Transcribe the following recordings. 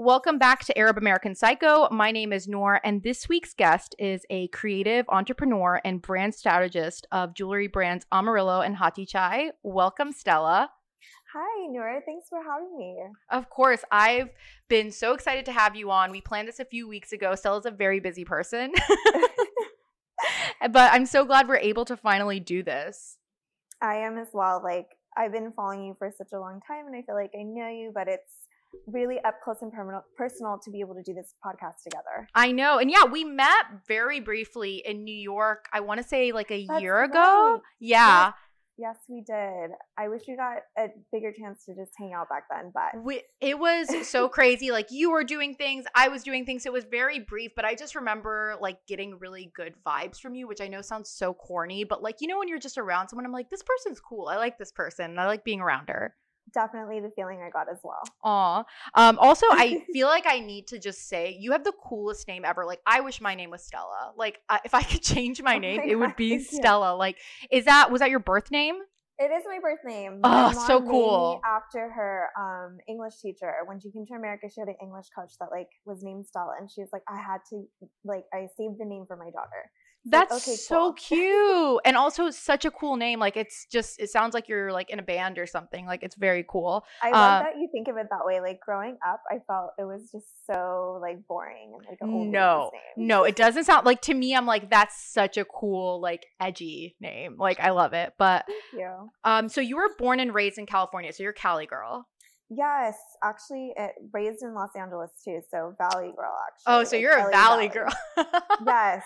Welcome back to Arab American Psycho. My name is Noor, and this week's guest is a creative entrepreneur and brand strategist of jewelry brands Amarilo and Hathi Chai. Welcome, Stella. Hi, Noor. Thanks for having me. Of course, I've been so excited to have you on. We planned this a few weeks ago. Stella's a very busy person, but I'm so glad we're able to finally do this. I am as well. Like, I've been following you for such a long time, and I feel like I know you, but it's really up close and personal to be able to do this podcast together. I know. And yeah, we met very briefly in New York. I want to say like a That's year right. ago. Yeah. Yes. Yes, we did. I wish we got a bigger chance to just hang out back then, but we, it was so crazy. Like you were doing things, I was doing things. It was very brief, but I just remember like getting really good vibes from you, which I know sounds so corny, but like you know when you're just around someone, I'm like, this person's cool. I like this person. I like being around her definitely the feeling I got as well. Aw. Um, also, I feel like I need to just say you have the coolest name ever. Like, I wish my name was Stella. Like, if I could change my oh name, my it would be Stella. Like, is that was that your birth name? It is my birth name. Oh, so cool. after her um, English teacher, when she came to America, she had an English coach that like was named Stella, and she was like, I had to like I saved the name for my daughter. That's like, okay, so cool. cute. and also such a cool name. Like it's just it sounds like you're like in a band or something. Like it's very cool. I love uh, that you think of it that way. Like growing up, I felt it was just so like boring and like no, no, it doesn't sound like to me. I'm like that's such a cool like edgy name. Like I love it. But. Um, so you were born and raised in California, so you're Cali girl. Yes, actually, it, raised in Los Angeles too. So Valley girl, actually. Oh, so you're a Valley, Valley. girl. yes.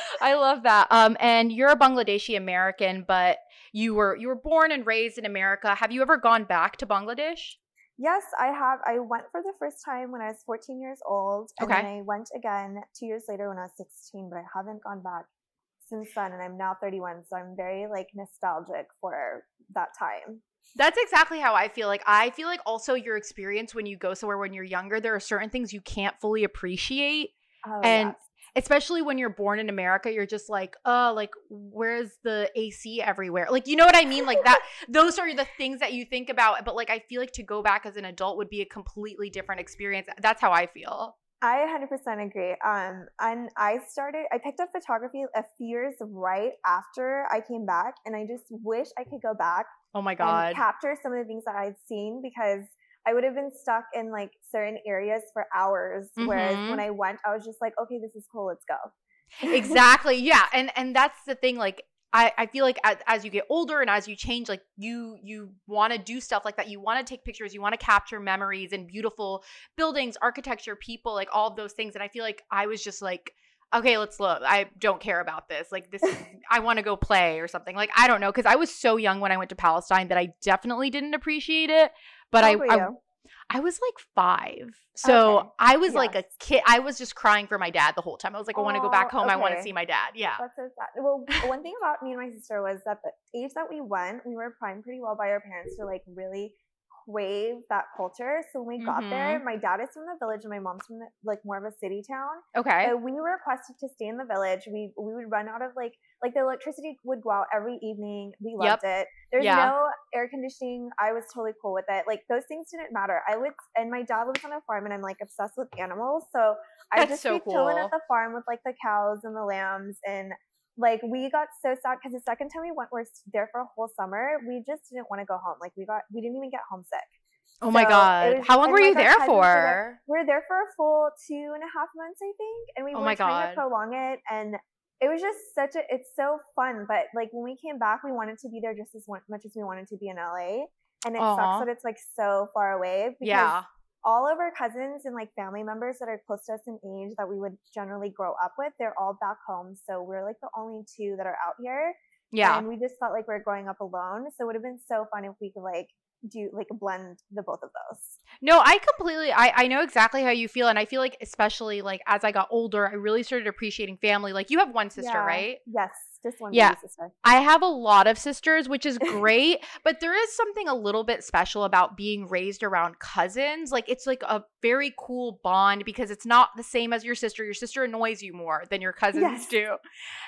I love that. Um, and you're a Bangladeshi American, but you were you were born and raised in America. Have you ever gone back to Bangladesh? Yes, I have. I went for the first time when I was 14 years old, and okay. then I went again two years later when I was 16. But I haven't gone back since then, and I'm now 31, so I'm very like nostalgic for that time. That's exactly how I feel. Like I feel like also your experience when you go somewhere when you're younger, there are certain things you can't fully appreciate. Oh, and yes especially when you're born in America, you're just like, oh, like where's the AC everywhere? Like, you know what I mean? Like that. those are the things that you think about. But like, I feel like to go back as an adult would be a completely different experience. That's how I feel. I 100% agree. Um, and I started, I picked up photography a few years right after I came back, and I just wish I could go back. Oh my god! capture some of the things that I'd seen because I would have been stuck in like certain areas for hours. Mm-hmm. Whereas when I went, I was just like, okay, this is cool. Let's go. exactly. Yeah. And and that's the thing. Like I, I feel like as, as you get older and as you change, like you you want to do stuff like that. You want to take pictures. You want to capture memories and beautiful buildings, architecture, people, like all of those things. And I feel like I was just like okay, let's look. I don't care about this. Like this is I want to go play or something. Like I don't know cuz I was so young when I went to Palestine that I definitely didn't appreciate it. But I, I, I was like five. So okay. I was yes. like a kid. I was just crying for my dad the whole time. I was like, I want to go back home. Okay. I want to see my dad. Yeah. That's so sad. Well, one thing about me and my sister was that the age that we went, we were primed pretty well by our parents to like really crave that culture. So when we got mm-hmm. there, my dad is from the village and my mom's from the, like more of a city town. Okay. So we were requested to stay in the village. We we would run out of like like the electricity would go out every evening. We loved yep. it. There's yeah. no air conditioning. I was totally cool with it. Like those things didn't matter. I would and my dad lives on a farm and I'm like obsessed with animals. So I just so be cool. chilling at the farm with like the cows and the lambs and like we got so sad because the second time we went, we're there for a whole summer. We just didn't want to go home. Like we got, we didn't even get homesick. Oh so my god! Was, How long were you there for? We were there for a full two and a half months, I think, and we oh were trying god. to prolong it. And it was just such a, it's so fun. But like when we came back, we wanted to be there just as much as we wanted to be in LA. And it sucks that it's like so far away. Because yeah all of our cousins and like family members that are close to us in age that we would generally grow up with, they're all back home. So we're like the only two that are out here. Yeah. And we just felt like we are growing up alone. So it would have been so fun if we could like do like blend the both of those. No, I completely I I know exactly how you feel and I feel like especially like as I got older, I really started appreciating family. Like you have one sister, yeah. right? Yes. Just one yeah. sister. I have a lot of sisters, which is great, but there is something a little bit special about being raised around cousins. Like it's like a very cool bond because it's not the same as your sister. Your sister annoys you more than your cousins yes. do.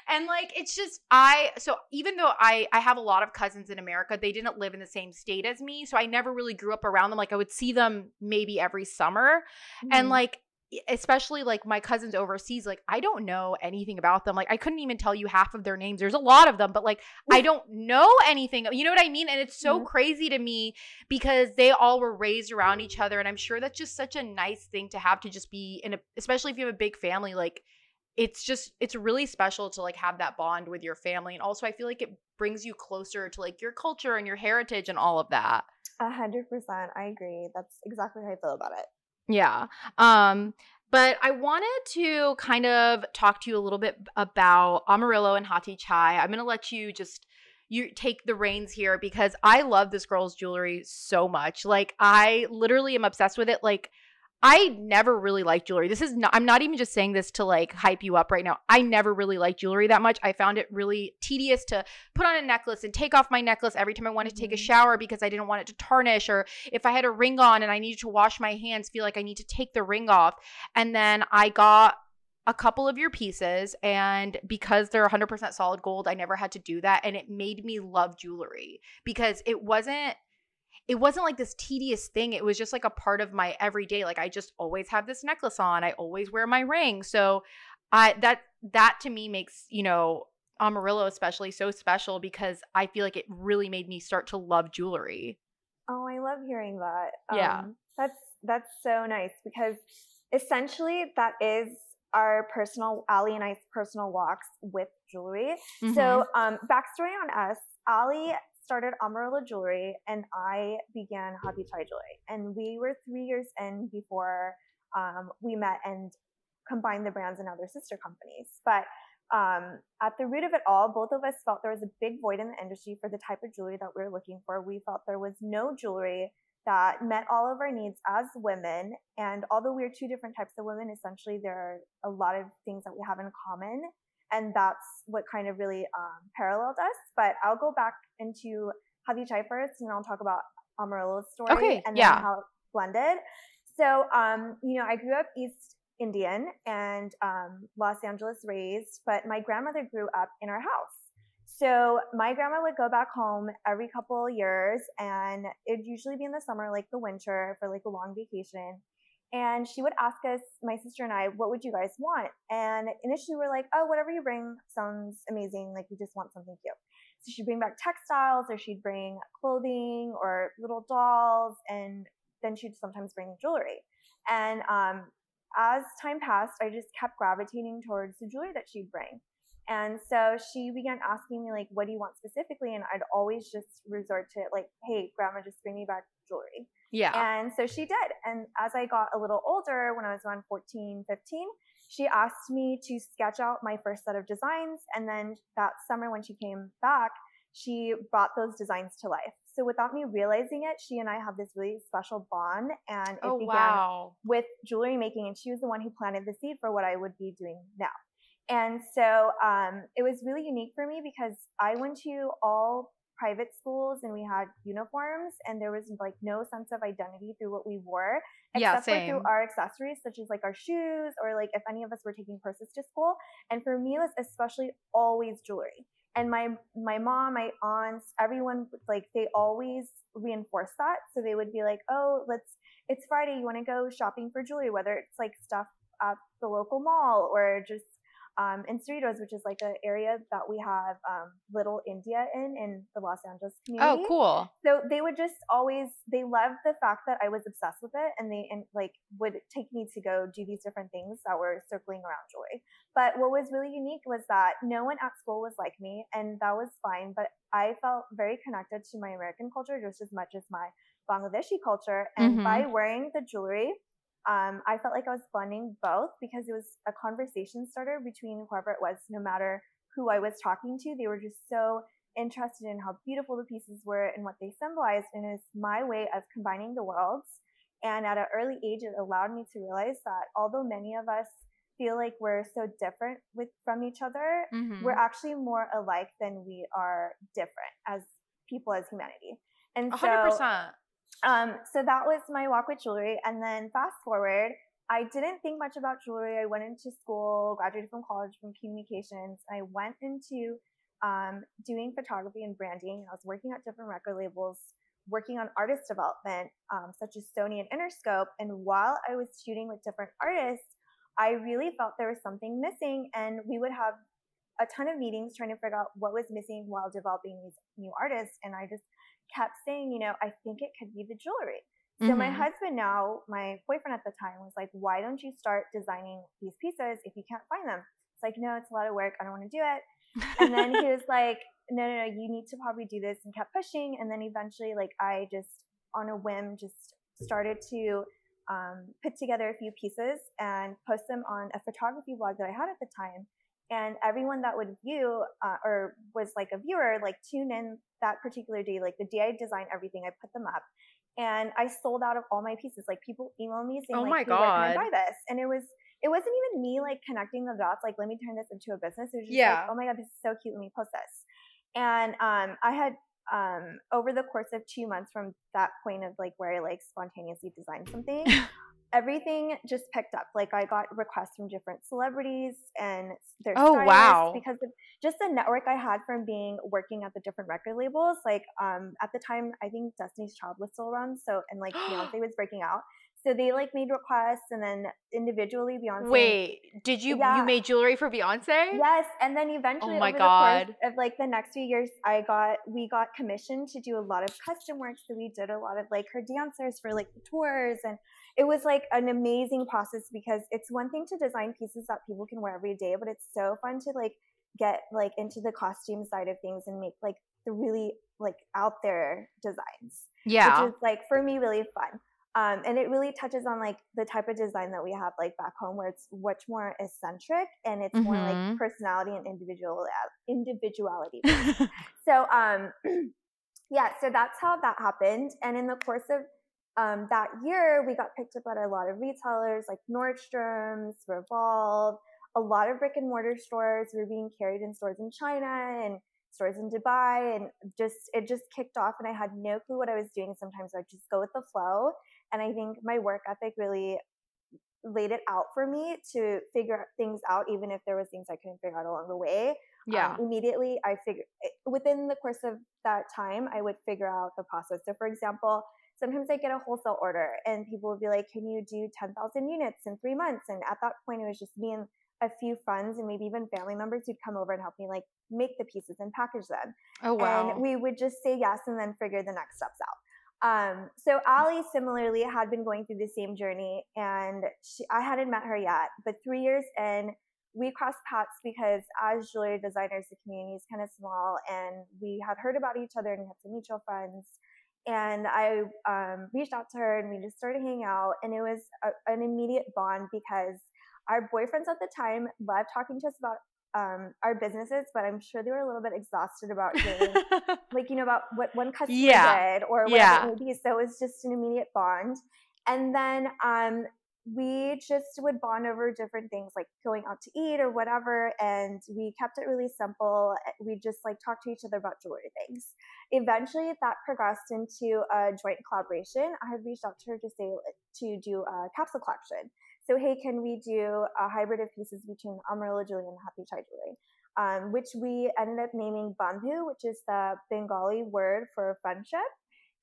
And like it's just I so even though I I have a lot of cousins in America, they didn't live in the same state as me, so I never really grew up around them. Like I would see them maybe every summer. Mm-hmm. And like especially like my cousins overseas like i don't know anything about them like i couldn't even tell you half of their names there's a lot of them but like i don't know anything you know what i mean and it's so mm-hmm. crazy to me because they all were raised around each other and i'm sure that's just such a nice thing to have to just be in a especially if you have a big family like it's just it's really special to like have that bond with your family and also i feel like it brings you closer to like your culture and your heritage and all of that. A hundred percent i agree that's exactly how i feel about it yeah. Um, but I wanted to kind of talk to you a little bit about Amarilo and Hathi Chai. I'm going to let you just you take the reins here because I love this girl's jewelry so much. Like I literally am obsessed with it. Like I never really liked jewelry. This is not, I'm not even just saying this to like hype you up right now. I never really liked jewelry that much. I found it really tedious to put on a necklace and take off my necklace every time I wanted to take a mm-hmm. shower because I didn't want it to tarnish. Or if I had a ring on and I needed to wash my hands, feel like I need to take the ring off. And then I got a couple of your pieces and because they're 100% solid gold i never had to do that and it made me love jewelry because it wasn't it wasn't like this tedious thing. It was just like a part of my everyday. Like I just always have this necklace on. I always wear my ring. So I that that to me makes, you know, Amarilo especially so special because I feel like it really made me start to love jewelry. Oh, I love hearing that. Yeah. Um, that's that's so nice because essentially that is our personal Ali and I's personal walks with jewelry. Mm-hmm. So um backstory on us, Ali started Amarilo Jewelry and I began Chai Jewelry. And we were three years in before um, we met and combined the brands and other sister companies. But um, at the root of it all, both of us felt there was a big void in the industry for the type of jewelry that we were looking for. We felt there was no jewelry that met all of our needs as women. And although we're two different types of women, essentially there are a lot of things that we have in common and that's what kind of really um, paralleled us. But I'll go back into Hati Chai first, and I'll talk about Amarilo's story okay, and yeah. how it blended. So, um, you know, I grew up East Indian and um, Los Angeles raised, but my grandmother grew up in our house. So my grandma would go back home every couple years, and it'd usually be in the summer, like the winter, for like a long vacation. And she would ask us, my sister and I, what would you guys want? And initially we're like, oh, whatever you bring sounds amazing. Like we just want something cute. So she'd bring back textiles or she'd bring clothing or little dolls. And then she'd sometimes bring jewelry. And um, as time passed, I just kept gravitating towards the jewelry that she'd bring. And so she began asking me, like, what do you want specifically? And I'd always just resort to, like, hey, grandma, just bring me back jewelry. Yeah. And so she did. And as I got a little older, when I was around 14, 15, she asked me to sketch out my first set of designs. And then that summer, when she came back, she brought those designs to life. So without me realizing it, she and I have this really special bond. And it oh, began wow. with jewelry making. And she was the one who planted the seed for what I would be doing now. And so um, it was really unique for me because I went to all private schools and we had uniforms and there was like no sense of identity through what we wore except yeah, for through our accessories such as like our shoes or like if any of us were taking purses to school. And for me it was especially always jewelry. And my my mom my aunts everyone like they always reinforce that. So they would be like oh let's it's friday you want to go shopping for jewelry whether it's like stuff at the local mall or just um, in Cerritos, which is like an area that we have um, Little India in in the Los Angeles oh, community. Oh, cool! So they would just always they loved the fact that I was obsessed with it, and they and like would take me to go do these different things that were circling around joy. But what was really unique was that no one at school was like me, and that was fine. But I felt very connected to my American culture just as much as my Bangladeshi culture, and mm-hmm. by wearing the jewelry um, I felt like I was blending both because it was a conversation starter between whoever it was, no matter who I was talking to. They were just so interested in how beautiful the pieces were and what they symbolized. And it's my way of combining the worlds. And at an early age, it allowed me to realize that although many of us feel like we're so different with from each other. Mm-hmm. We're actually more alike than we are different as people as humanity. And 100%. so um so that was my walk with jewelry and then fast forward I didn't think much about jewelry. I went into school, graduated from college from communications. I went into um, doing photography and branding. I was working at different record labels, working on artist development, um, such as Sony and Interscope. And while I was shooting with different artists, I really felt there was something missing. And we would have a ton of meetings trying to figure out what was missing while developing these new artists. And I just kept saying, you know, I think it could be the jewelry. So mm-hmm. my husband now, my boyfriend at the time was like, why don't you start designing these pieces if you can't find them? It's like, no, it's a lot of work. I don't want to do it. And then he was like, no, no, no, you need to probably do this and kept pushing. And then eventually, like, I just on a whim just started to um, put together a few pieces and post them on a photography blog that I had at the time. And everyone that would view uh, or was like a viewer, like tune in that particular day, like the day I designed everything, I put them up and I sold out of all my pieces. Like people emailed me saying, "Oh like, my god, hey, buy this?" And it was it wasn't even me like connecting the dots. Like, let me turn this into a business. It was just yeah. like, "Oh my god, this is so cute. Let me post this." And um, I had um, over the course of two months from that point of like where I like spontaneously designed something, everything just picked up. Like I got requests from different celebrities and their oh wow because of just the network I had from being working at the different record labels. Like um, at the time, I think Destiny's Child was still around, so and like Beyonce was breaking out. So they like made requests, and then individually Beyonce. Wait, did you yeah. you made jewelry for Beyonce? Yes, and then oh eventually, oh my god, of like the next few years, I got we got commissioned to do a lot of custom work. So we did a lot of like her dancers for like the tours, and it was like an amazing process because it's one thing to design pieces that people can wear every day, but it's so fun to like get like into the costume side of things and make like the really like out there designs. Yeah, which is like for me really fun. Um, and it really touches on like the type of design that we have like back home where it's much more eccentric and it's mm-hmm. more like mm-hmm. personality and individual individuality so um yeah so that's how that happened and in the course of um, that year we got picked up at a lot of retailers like nordstrom's revolve a lot of brick and mortar stores were being carried in stores in china and stores in dubai and just it just kicked off and i had no clue what i was doing sometimes i'd just go with the flow and I think my work ethic really laid it out for me to figure things out, even if there was things I couldn't figure out along the way. Yeah. Um, immediately, I figured eh, within the course of that time, I would figure out the process. So, for example, sometimes I get a wholesale order and people would be like, Can you do 10,000 units in three months? And at that point, it was just me and a few friends and maybe even family members who'd come over and help me like make the pieces and package them. Oh, wow. And we would just say yes and then figure the next steps out. Um, so Ali similarly had been going through the same journey and she, I hadn't met her yet, but three years in, we crossed paths because as jewelry designers, the community is kind of small and we had heard about each other and we had some mutual friends. And I um, reached out to her and we just started hanging out and it was a, an immediate bond because our boyfriends at the time loved talking to us about um, our businesses, but I'm sure they were a little bit exhausted about hearing, like, you know, about what one customer yeah. did or whatever yeah. it would be. So it was just an immediate bond. And then um, we just would bond over different things like going out to eat or whatever. And we kept it really simple. We just like talked to each other about jewelry things. Eventually, that progressed into a joint collaboration. I had reached out to her to say to do a capsule collection. So, hey, can we do a hybrid of pieces between Amarilo jewelry and Hathi Chai jewelry? Um, which we ended up naming Bandhu, which is the Bengali word for friendship.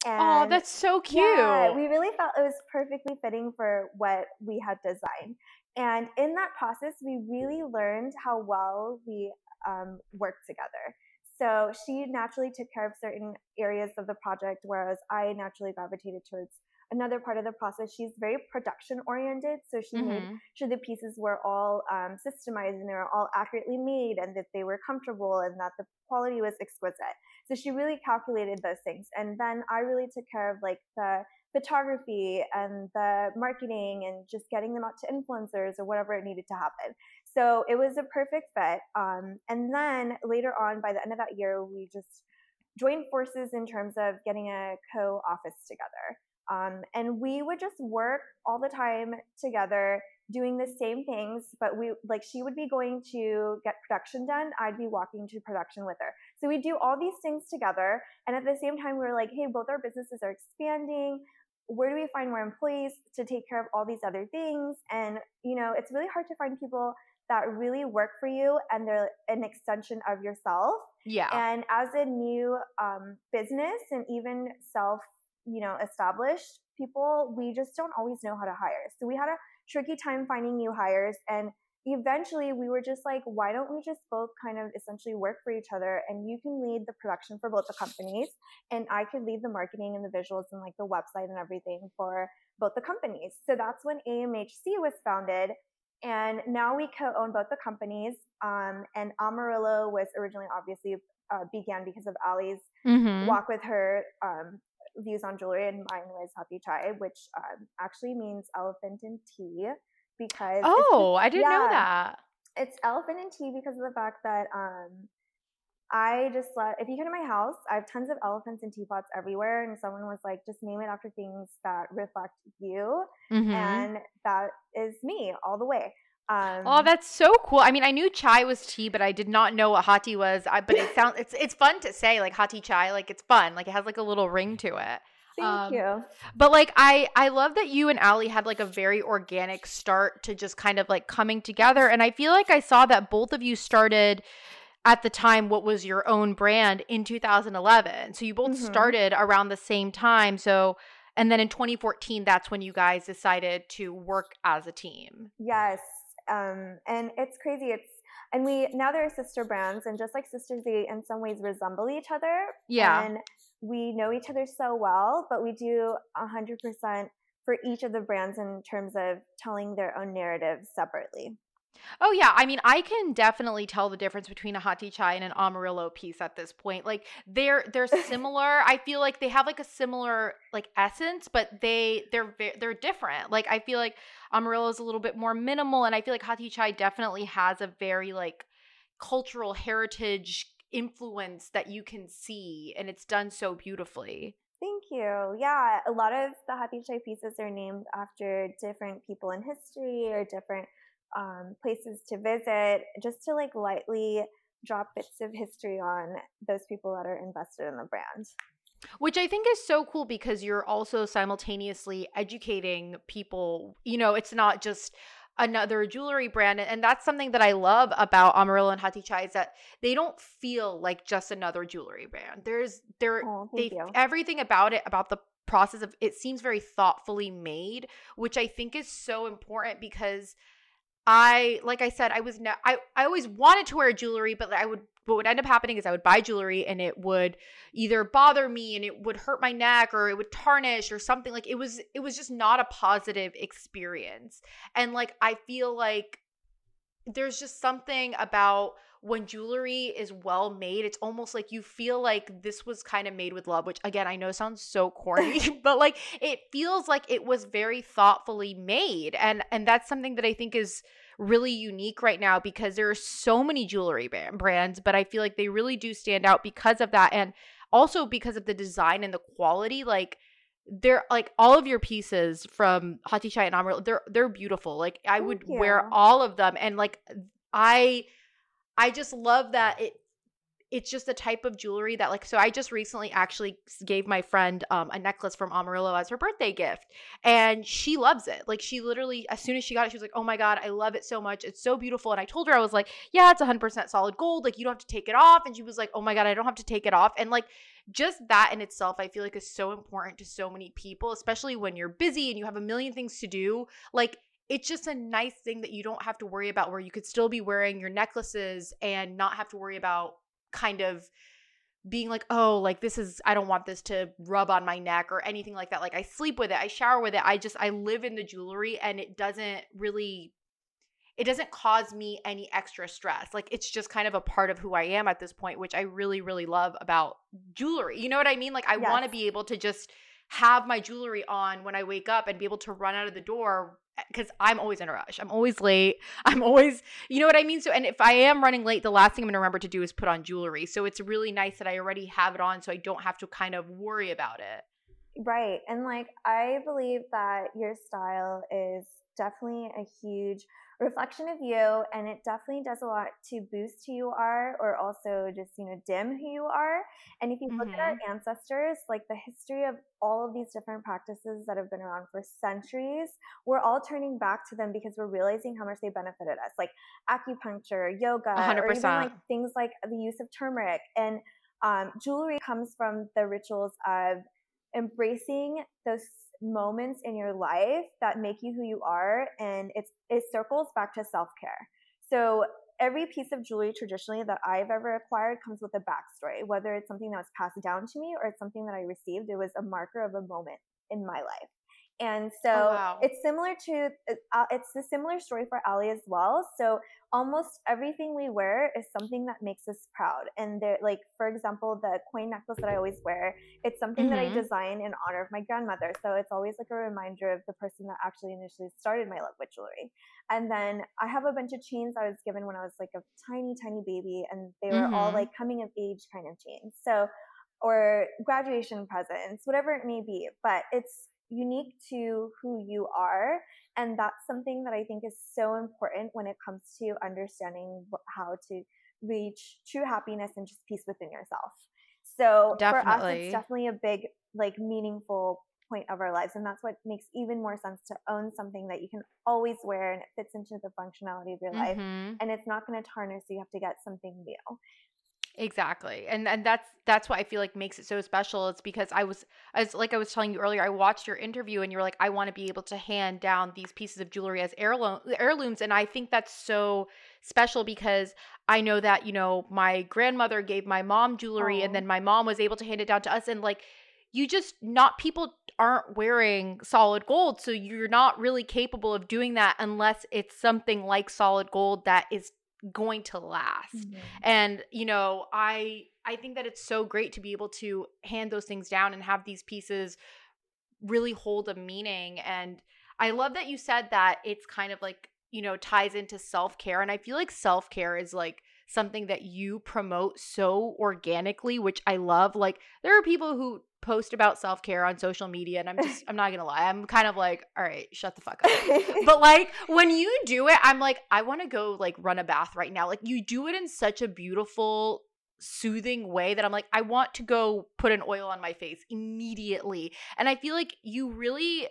oh, that's so cute. Yeah, we really felt it was perfectly fitting for what we had designed. And in that process, we really learned how well we um, worked together. So she naturally took care of certain areas of the project, whereas I naturally gravitated towards another part of the process she's very production oriented so she mm-hmm. made sure the pieces were all um, systemized and they were all accurately made and that they were comfortable and that the quality was exquisite. So she really calculated those things. And then i really took care of like the photography and the marketing and just getting them out to influencers or whatever it needed to happen. So it was a perfect fit um, and then later on by the end of that year we just joined forces in terms of getting a co-office together Um, and we would just work all the time together doing the same things, but we like she would be going to get production done. I'd be walking to production with her. So we do all these things together. And at the same time, we were like, hey, both our businesses are expanding. Where do we find more employees to take care of all these other things? And, you know, it's really hard to find people that really work for you and they're an extension of yourself. Yeah. And as a new um, business and even self, you know, established people, we just don't always know how to hire. So we had a tricky time finding new hires and eventually we were just like why don't we just both kind of essentially work for each other and you can lead the production for both the companies and i could lead the marketing and the visuals and like the website and everything for both the companies so that's when amhc was founded and now we co-own both the companies um, and amarilo was originally obviously uh, began because of ali's mm-hmm. walk with her um, views on jewelry, and mine was Hathi Chai, which um, actually means elephant in tea. Because oh, I didn't yeah, know that. It's elephant in tea because of the fact that um, I just let if you come to my house, I have tons of elephants and teapots everywhere, and someone was like, just name it after things that reflect you, mm-hmm. and that is me all the way. Um, oh, that's so cool. I mean, I knew chai was tea, but I did not know what hathi was. I, but it sounds it's it's fun to say like hathi chai, like it's fun, like it has like a little ring to it. Thank um, you. But like I I love that you and Ali had like a very organic start to just kind of like coming together, and I feel like I saw that both of you started at the time what was your own brand in 2011. So you both mm-hmm. started around the same time. So and then in 2014 that's when you guys decided to work as a team. Yes. Um, and it's crazy. It's and we now they're sister brands, and just like sisters, they in some ways resemble each other. Yeah. And we know each other so well, but we do a hundred percent for each of the brands in terms of telling their own narrative separately. Oh yeah, I mean, I can definitely tell the difference between a Hathi chai and an Amarilo piece at this point. Like they're they're similar. I feel like they have like a similar like essence, but they they're they're different. Like I feel like Amarilo is a little bit more minimal, and I feel like Hathi chai definitely has a very like cultural heritage influence that you can see, and it's done so beautifully. Thank you. Yeah, a lot of the Hathi chai pieces are named after different people in history or different um, places to visit, just to like lightly drop bits of history on those people that are invested in the brand. Which I think is so cool because you're also simultaneously educating people. You know, it's not just another jewelry brand. And that's something that I love about Amarilo and Hathi Chai is that they don't feel like just another jewelry brand. There's there oh, they you. everything about it, about the process of it seems very thoughtfully made, which I think is so important because I like I said I was ne- I I always wanted to wear jewelry but I would what would end up happening is I would buy jewelry and it would either bother me and it would hurt my neck or it would tarnish or something like it was it was just not a positive experience. And like I feel like there's just something about when jewelry is well made, it's almost like you feel like this was kind of made with love, which again, I know sounds so corny, but like it feels like it was very thoughtfully made. And and that's something that I think is really unique right now because there are so many jewelry brands, but I feel like they really do stand out because of that and also because of the design and the quality like they're like all of your pieces from Hathi Chai and Amarilo, they're they're beautiful. Like I Thank would you. wear all of them and like I I just love that it it's just a type of jewelry that like so i just recently actually gave my friend um, a necklace from amarilo as her birthday gift and she loves it. Like she literally as soon as she got it she was like oh my god i love it so much. It's so beautiful. And i told her i was like yeah it's 100% solid gold. Like you don't have to take it off. And she was like oh my god i don't have to take it off. And like just that in itself i feel like is so important to so many people especially when you're busy and you have a million things to do. Like it's just a nice thing that you don't have to worry about where you could still be wearing your necklaces and not have to worry about kind of being like, oh, like this is, I don't want this to rub on my neck or anything like that. Like I sleep with it, I shower with it. I just, I live in the jewelry and it doesn't really, it doesn't cause me any extra stress. Like it's just kind of a part of who I am at this point, which I really, really love about jewelry. You know what I mean? Like I yes. want to be able to just have my jewelry on when I wake up and be able to run out of the door eh, because I'm always in a rush. I'm always late. I'm always, you know what I mean? So, and if I am running late, the last thing I'm going to remember to do is put on jewelry. So it's really nice that I already have it on so I don't have to kind of worry about it. Right. And like, I believe that your style is definitely a huge reflection of you and it definitely does a lot to boost who you are or also just you know dim who you are and if you look mm-hmm. at our mm-hmm. ancestors like the history of all of these different practices that have been around for centuries we're all turning back to them because we're realizing how much they benefited us like acupuncture yoga 100%. or even like things like the use of turmeric and um, jewelry comes from the rituals of embracing those moments in your life that make you who you are and it's it circles back to self-care. So every piece of jewelry traditionally that i've ever acquired comes with a backstory whether it's something that was passed down to me or it's something that i received it was a marker of a moment in my life and so oh, wow. it's similar to uh, it's a similar story for Ali as well. So almost everything we wear is something that makes us proud. And there, like for example, the coin necklace that I always wear, it's something mm-hmm. that I mm-hmm. design in honor of my grandmother. So it's always like a reminder of the person that actually initially started my love with jewelry. And then I have a bunch of chains I was given when I was like a tiny, tiny baby, and they were mm-hmm. all like coming of age kind of chains. So or graduation presents, whatever it may be. But it's unique to who you are. And that's something that I think is so important when it comes to understanding how to reach true happiness and just peace within yourself. So definitely. for us, it's definitely a big, like, meaningful point of our lives. And that's what makes even more sense to own something that you can always wear and it fits into the functionality of your life. Mm-hmm. And it's not going to tarnish, so you have to get something new. Exactly. And and that's that's what I feel like makes it so special. It's because I was as like I was telling you earlier, I watched your interview and you were like, I want to be able to hand down these pieces of jewelry as heirloom heirlooms. And I think that's so special because I know that, you know, my grandmother gave my mom jewelry and then my mom was able to hand it down to us. And like you just not people aren't wearing solid gold. So you're not really capable of doing that unless it's something like solid gold that is going to last. Mm-hmm. And you know, I I think that it's so great to be able to hand those things down and have these pieces really hold a meaning and I love that you said that it's kind of like, you know, ties into self-care and I feel like self-care is like something that you promote so organically, which I love. Like there are people who post about self-care on social media and I'm just I'm not going to lie. I'm kind of like, all right, shut the fuck up. but like when you do it, I'm like I want to go like run a bath right now. Like you do it in such a beautiful soothing way that I'm like I want to go put an oil on my face immediately. And I feel like you really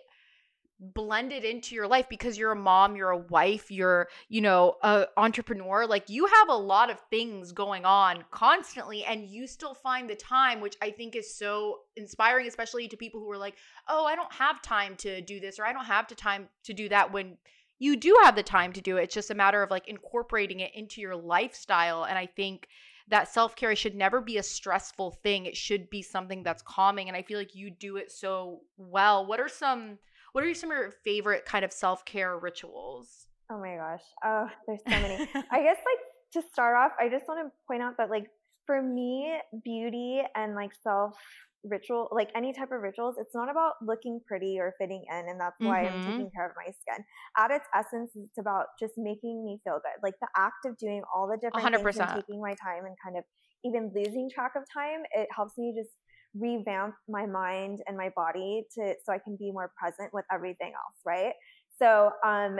blended into your life because you're a mom, you're a wife, you're, you know, a entrepreneur. Like you have a lot of things going on constantly and you still find the time, which I think is so inspiring, especially to people who are like, "Oh, I don't have time to do this or I don't have the time to do that when you do have the time to do it. It's just a matter of like incorporating it into your lifestyle and I think that self-care should never be a stressful thing. It should be something that's calming and I feel like you do it so well. What are some what are some of your favorite kind of self care rituals? Oh my gosh. Oh, there's so many. I guess like to start off, I just want to point out that like for me, beauty and like self ritual, like any type of rituals, it's not about looking pretty or fitting in. And that's why mm-hmm. I'm taking care of my skin. At its essence, it's about just making me feel good. Like the act of doing all the different 100%. things and taking my time and kind of even losing track of time, it helps me just revamp my mind and my body to so I can be more present with everything else, right? So um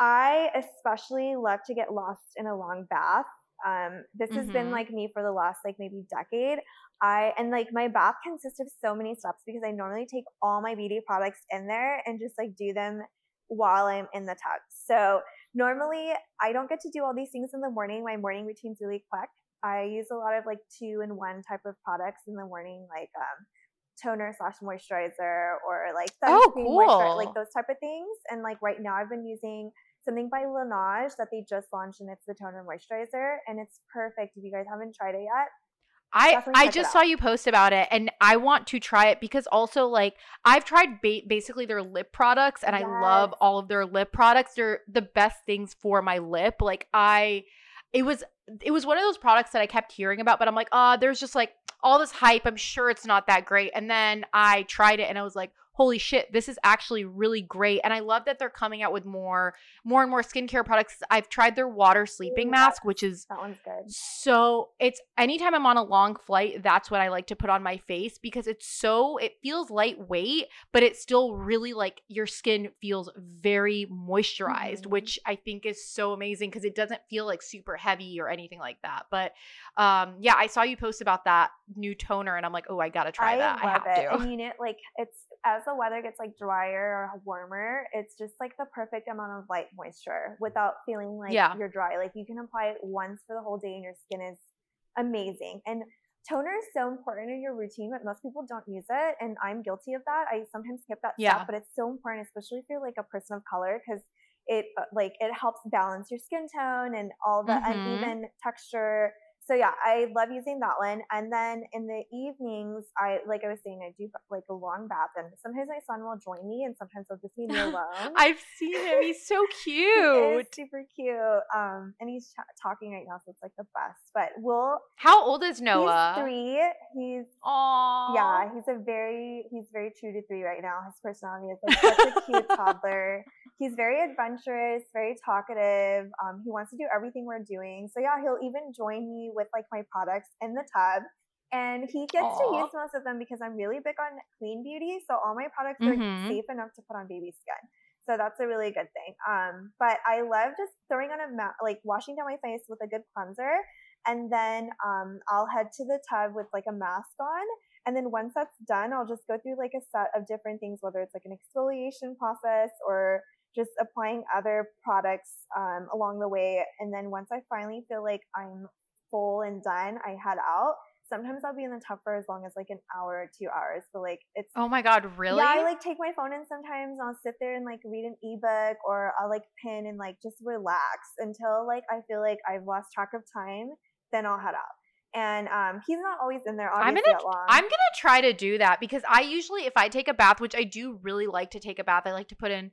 I especially love to get lost in a long bath. Um, this mm-hmm. has been mm-hmm. like me for the last like maybe decade. I and like my bath consists of so many steps because I normally take all my beauty products in there and just like do them while I'm in the tub. So normally I don't get to do all these things in the morning. My morning routine's really quick. I use a lot of like two in one type of products in the morning, like um, toner slash moisturizer or like oh, cool. like those type of things. And like right now, I've been using something by Laneige that they just launched, and it's the toner moisturizer, and it's perfect. If you guys haven't tried it yet, I I just saw you post about it and I want to try it because also like I've tried ba- basically their lip products and yes. I love all of their lip products. They're the best things for my lip. Like I it was it was one of those products that I kept hearing about, but I'm like, oh, there's just like all this hype. I'm sure it's not that great. And then I tried it and I was like, holy shit, this is actually really great. And I love that they're coming out with more, more and more skincare products. I've tried their water sleeping mask, which is that one's good. So it's anytime I'm on a long flight, that's what I like to put on my face because it's so it feels lightweight, but it still really like your skin feels very moisturized, mm-hmm. which I think is so amazing because it doesn't feel like super heavy or anything like that. But um yeah, I saw you post about that new toner and I'm like, oh, I gotta try I that. I have it. to. I mean it like it's as the weather gets like drier or warmer, it's just like the perfect amount of light moisture without feeling like yeah. you're dry. Like you can apply it once for the whole day and your skin is amazing. And toner is so important in your routine, but most people don't use it. And I'm guilty of that. I sometimes skip that yeah. step, but it's so important, especially if you're like a person of color, because it uh, like it helps balance your skin tone and all the mm-hmm. uneven texture so yeah, I love using that one. And then in the evenings, I like I was saying, I do like a long bath, and sometimes my son will join me, and sometimes he'll just leave me alone. I've seen him; he's so cute. he super cute. Um, and he's ch- talking right now, so it's like the best. But we'll. How old is Noah? He's three. He's. Aww. Yeah, he's a very he's very true to three right now. His personality is like such a cute toddler he's very adventurous, very talkative. Um, he wants to do everything we're doing. So yeah, he'll even join me with like my products in the tub. And he gets Aww. to use most of them because I'm really big on clean beauty. So all my products mm-hmm. are safe enough to put on baby skin. So that's a really good thing. Um, but I love just throwing on a mat, like washing down my face with a good cleanser. And then um, I'll head to the tub with like a mask on. And then once that's done, I'll just go through like a set of different things, whether it's like an exfoliation process or just applying other products um, along the way. And then once I finally feel like I'm full and done, I head out. Sometimes I'll be in the tub for as long as like an hour or two hours. But like it's oh my god, really? Yeah, I like take my phone in sometimes. I'll sit there and like read an ebook or I'll like pin and like just relax until like I feel like I've lost track of time. Then I'll head out and um, he's not always in there. I'm gonna I'm gonna try to do that because I usually if I take a bath, which I do really like to take a bath, I like to put in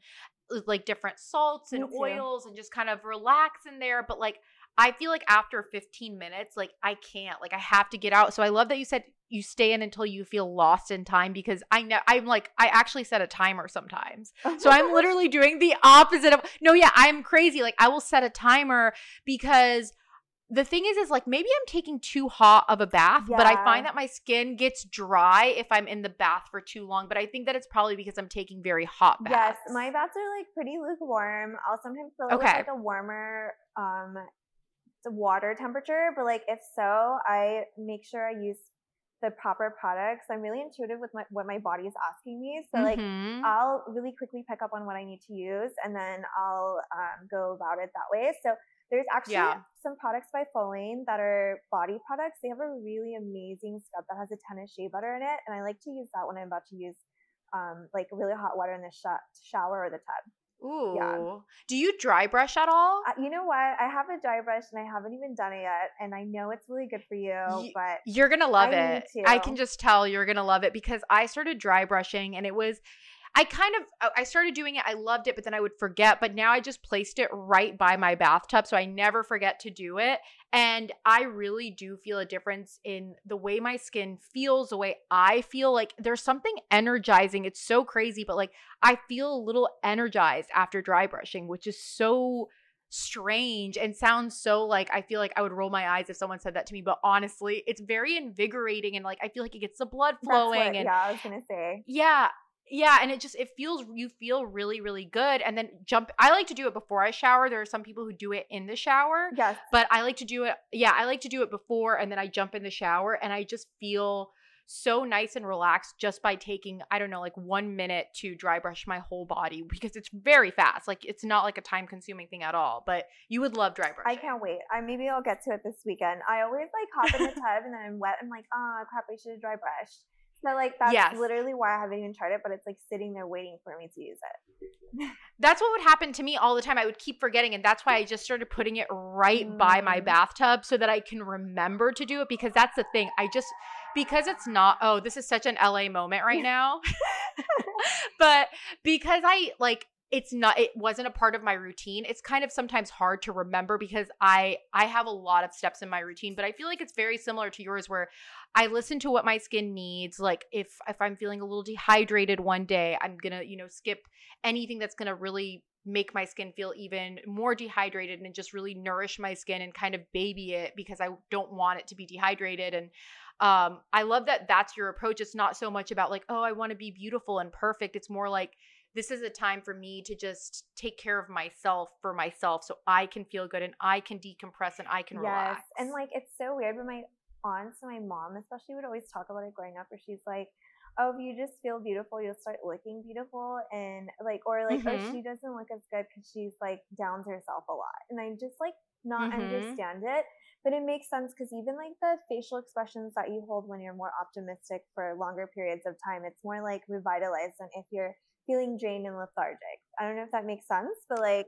like different salts and oils and just kind of relax in there. But like I feel like after 15 minutes, like I can't, like I have to get out. So I love that you said you stay in until you feel lost in time because I know I'm like I actually set a timer sometimes. so I'm literally doing the opposite of no, yeah, I'm crazy. Like I will set a timer because the thing is is like maybe i'm taking too hot of a bath yeah. but i find that my skin gets dry if i'm in the bath for too long but i think that it's probably because i'm taking very hot baths yes my baths are like pretty lukewarm i'll sometimes fill okay. with like a warmer um water temperature but like if so i make sure i use the proper products i'm really intuitive with my, what my body is asking me so like mm-hmm. i'll really quickly pick up on what i need to use and then i'll um, go about it that way so there's actually yeah. some products by Follain that are body products. They have a really amazing scrub that has a ton of shea butter in it, and I like to use that when I'm about to use um, like really hot water in the sh- shower or the tub. Ooh. Yeah. Do you dry brush at all? Uh, you know what? I have a dry brush and I haven't even done it yet. And I know it's really good for you, but you're going to love it. I can just tell you're going to love it because I started dry brushing and it was I kind of I started doing it. I loved it, but then I would forget. But now I just placed it right by my bathtub so I never forget to do it. And I really do feel a difference in the way my skin feels, the way I feel. Like there's something energizing. It's so crazy, but like I feel a little energized after dry brushing, which is so strange and sounds so like I feel like I would roll my eyes if someone said that to me, but honestly, it's very invigorating and like I feel like it gets the blood flowing what, and yeah, I was gonna say. Yeah, yeah, and it just it feels you feel really really good and then jump I like to do it before I shower. There are some people who do it in the shower. Yes. But I like to do it yeah, I like to do it before and then I jump in the shower and I just feel so nice and relaxed just by taking I don't know like 1 minute to dry brush my whole body because it's very fast. Like it's not like a time consuming thing at all, but you would love dry brush I can't wait. I maybe I'll get to it this weekend. I always like hop in the tub and then I'm wet. I'm like, "Oh, crap, I should have dry brushed." So like that's yes. literally why I haven't even tried it, but it's like sitting there waiting for me to use it. that's what would happen to me all the time. I would keep forgetting, and that's why I just started putting it right mm. by my mm. bathtub so that I can remember to do it. Because that's the thing. I just because it's not. Oh, this is such an LA moment right now. but because I like it's not it wasn't a part of my routine it's kind of sometimes hard to remember because i i have a lot of steps in my routine but i feel like it's very similar to yours where i listen to what my skin needs like if if i'm feeling a little dehydrated one day i'm gonna you know skip anything that's gonna really make my skin feel even more dehydrated and just really nourish my skin and kind of baby it because i don't want it to be dehydrated and um i love that that's your approach it's not so much about like oh i want to be beautiful and perfect it's more like this is a time for me to just take care of myself for myself so I can feel good and I can decompress and I can yes. relax. And like it's so weird, but my aunts and my mom especially would always talk about it growing up where she's like, Oh, if you just feel beautiful, you'll start looking beautiful and like or like, oh, mm-hmm. oh she doesn't look as good because she's like downs herself a lot. And I just like not mm-hmm. understand it. But it makes sense because even like the facial expressions that you hold when you're more optimistic for longer periods of time, it's more like revitalized than if you're feeling drained and lethargic. I don't know if that makes sense, but like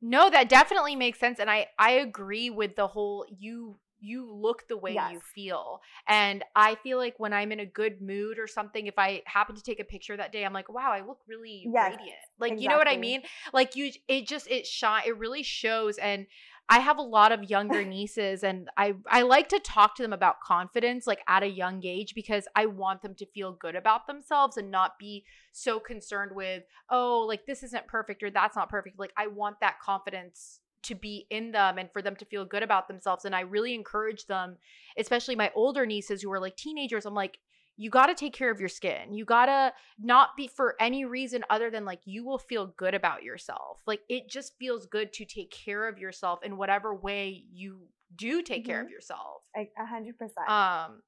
No, that definitely makes sense and I I agree with the whole you you look the way yes. you feel. And I feel like when I'm in a good mood or something, if I happen to take a picture that day, I'm like, wow, I look really yes, radiant. Like, exactly. you know what I mean? Like you it just it shine it really shows and I have a lot of younger nieces and I I like to talk to them about confidence like at a young age because I want them to feel good about themselves and not be so concerned with, oh, like this isn't perfect or that's not perfect. Like I want that confidence to be in them and for them to feel good about themselves and I really encourage them, especially my older nieces who are like teenagers. I'm like you got to take care of your skin. You got to not be for any reason other than like you will feel good about yourself. Like it just feels good to take care of yourself in whatever way you do take mm-hmm. care of yourself. A hundred percent. Um,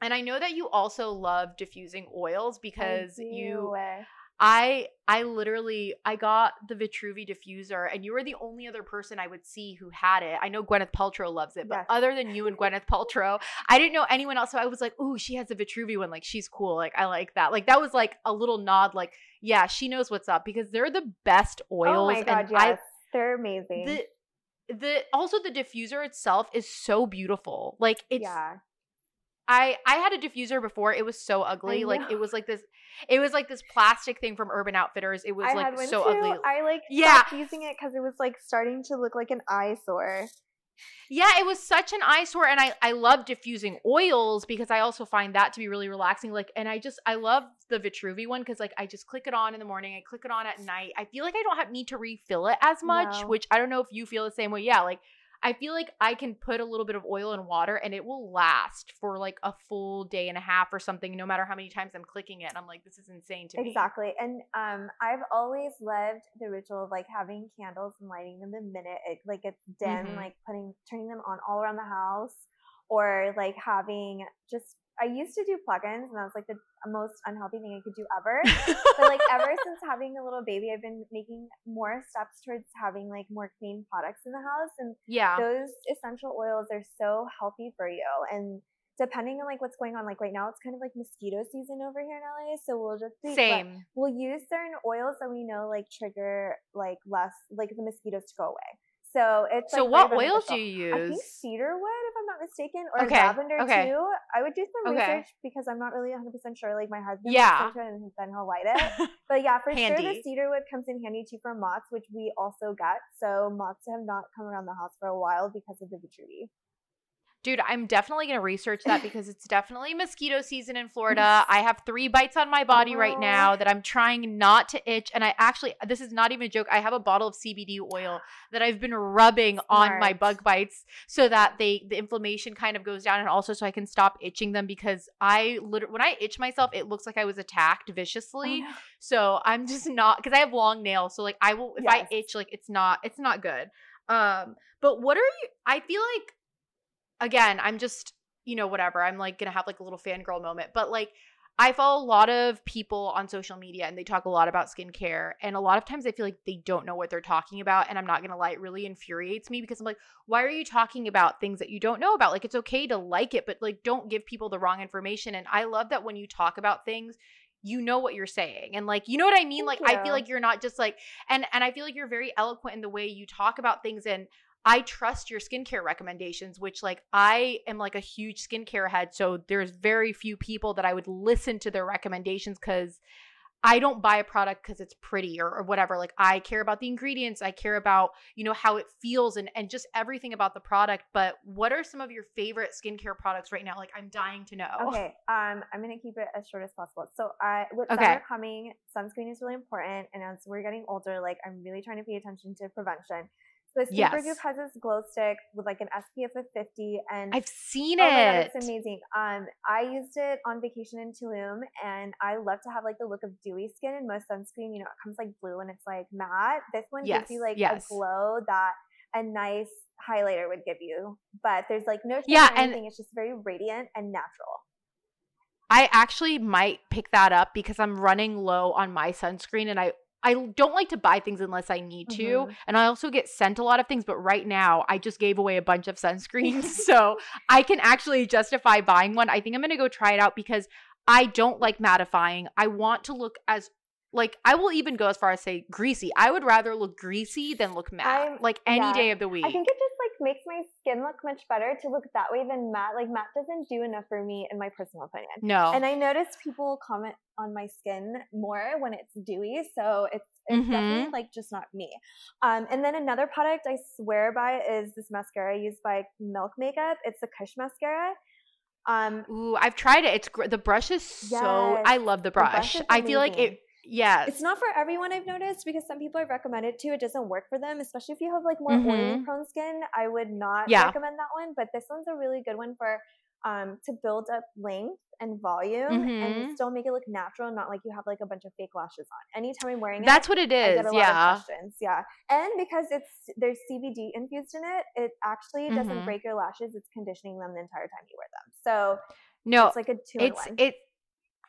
and I know that you also love diffusing oils because you I I literally I got the Vitruvi diffuser and you were the only other person I would see who had it. I know Gwyneth Paltrow loves it, but yes. other than you and Gwyneth Paltrow, I didn't know anyone else. So I was like, "Ooh, she has a Vitruvi one. Like she's cool. Like I like that." Like that was like a little nod like, "Yeah, she knows what's up because they're the best oils." Oh my god, yes. I, they're amazing. The, the also the diffuser itself is so beautiful. Like it's yeah. I I had a diffuser before. It was so ugly. Like it was like this. It was like this plastic thing from Urban Outfitters. It was I like so too. ugly. I like yeah using it because it was like starting to look like an eyesore. Yeah, it was such an eyesore, and I I love diffusing oils because I also find that to be really relaxing. Like, and I just I love the Vitruvi one because like I just click it on in the morning, I click it on at night. I feel like I don't have need to refill it as much, no. which I don't know if you feel the same way. Yeah, like I feel like I can put a little bit of oil in water and it will last for like a full day and a half or something, no matter how many times I'm clicking it. And I'm like, this is insane to exactly. me. Exactly. And um, I've always loved the ritual of like having candles and lighting them the minute it like it's dim, mm-hmm. like putting turning them on all around the house, or like having just I used to do plugins, and that was like the most unhealthy thing I could do ever. but like ever since having a little baby, I've been making more steps towards having like more clean products in the house, and yeah, those essential oils are so healthy for you. And depending on like what's going on, like right now, it's kind of like mosquito season over here in LA, so we'll just be, same. We'll use certain oils that we know like trigger like less like the mosquitoes to go away. So it's so. Like what oils do you use? I think cedarwood, if I'm not mistaken, or okay. lavender okay. too. I would do some okay. research because I'm not really 100 percent sure. Like my husband, yeah, and then he'll light it. but yeah, for sure, the cedarwood comes in handy too for moths, which we also get. So moths have not come around the house for a while because of the Vitruvi. Dude, I'm definitely going to research that because it's definitely mosquito season in Florida. I have three bites on my body right now that I'm trying not to itch. And I actually, this is not even a joke. I have a bottle of CBD oil that I've been rubbing Smart. on my bug bites so that they, the inflammation kind of goes down and also so I can stop itching them because I literally, when I itch myself, it looks like I was attacked viciously. Oh, So I'm just not, because I have long nails. So like I will, if yes. I itch, like it's not, it's not good. Um, but what are you, I feel like, again, I'm just, you know, whatever. I'm like gonna have like a little fangirl moment. But like I follow a lot of people on social media and they talk a lot about skincare. And a lot of times I feel like they don't know what they're talking about. And I'm not gonna lie, it really infuriates me because I'm like, why are you talking about things that you don't know about? Like it's okay to like it, but like don't give people the wrong information. And I love that when you talk about things, you know what you're saying and like you know what i mean Thank like you. i feel like you're not just like and and i feel like you're very eloquent in the way you talk about things and I trust your skincare recommendations, which like I am like a huge skincare head. So there's very few people that I would listen to their recommendations because I don't buy a product because it's pretty or, or, whatever. Like I care about the ingredients. I care about, you know, how it feels and, and just everything about the product. But what are some of your favorite skincare products right now? Like I'm dying to know. Okay. Um, I'm gonna keep it as short as possible. So I with okay. summer coming, sunscreen is really important. And as we're getting older, like I'm really trying to pay attention to prevention. The Supergoop yes. has this glow stick with like an SPF of 50 and I've seen oh it. God, it's amazing. Um I used it on vacation in Tulum and I love to have like the look of dewy skin and most sunscreen, you know, it comes like blue and it's like matte. This one yes. gives you like yes. a glow that a nice highlighter would give you. But there's like no yeah, or anything. And- it's just very radiant and natural. I actually might pick that up because I'm running low on my sunscreen and I I don't like to buy things unless I need to. Mm-hmm. And I also get sent a lot of things, but right now I just gave away a bunch of sunscreens. so I can actually justify buying one. I think I'm going to go try it out because I don't like mattifying. I want to look as like I will even go as far as say greasy. I would rather look greasy than look matte. I'm, like any yeah. day of the week. I think it just makes my skin look much better to look that way than matte. Like matte doesn't do enough for me in my personal opinion. No. And I noticed people comment on my skin more when it's dewy, so it's it's mm-hmm. definitely like just not me. Um, and then another product I swear by is this mascara used by Milk Makeup. It's the Kush mascara. Um, Ooh, I've tried it. It's gr- the brush is yes, so. I love the brush. The brush I feel like it Yes. It's not for everyone I've noticed because some people I've recommended to, it doesn't work for them, especially if you have like more mm-hmm. oily prone skin. I would not yeah. recommend that one, but this one's a really good one for um to build up length and volume mm-hmm. and still make it look natural, not like you have like a bunch of fake lashes on. Anytime I'm wearing it, that's what it is. yeah. Yeah. And because it's there's CBD infused in it, it actually doesn't mm-hmm. break your lashes. It's conditioning them the entire time you wear them. So no, it's like a two it's. It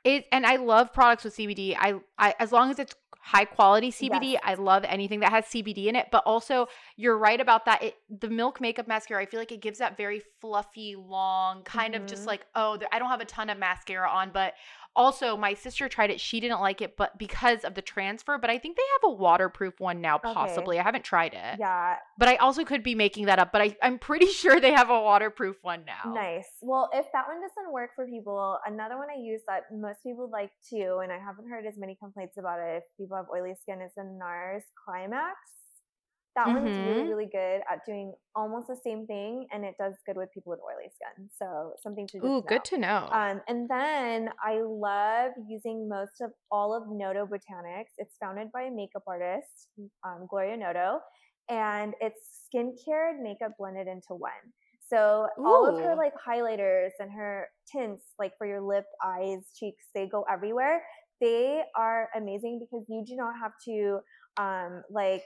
it and I love products with CBD. I, I as long as it's high quality CBD, yes. I love anything that has CBD in it. But also, you're right about that. It the Milk Makeup mascara, I feel like it gives that very fluffy, long kind mm-hmm. of just mm-hmm. like oh, I don't have a ton of mascara on, but also, my sister tried it. She didn't like it, but because of the transfer. But I think they have a waterproof one now, possibly. Okay. I haven't tried it. Yeah. But I also could be making that up. But I, I'm pretty sure they have a waterproof one now. Nice. Well, if that one doesn't work for people, another one I use that most people like too, and I haven't heard as many complaints about it if people have oily skin, is the NARS Climax. That mm-hmm. one's really, really good at doing almost the same thing, and it does good with people with oily skin. So something to do. Ooh, good to know. Um, and then I love using most of all of Noto Botanics. It's founded by a makeup artist, um, Gloria Noto, and it's skincare and makeup blended into one. So Ooh. all of her like highlighters and her tints, like for your lip, eyes, cheeks, they go everywhere. They are amazing because you do not have to um, like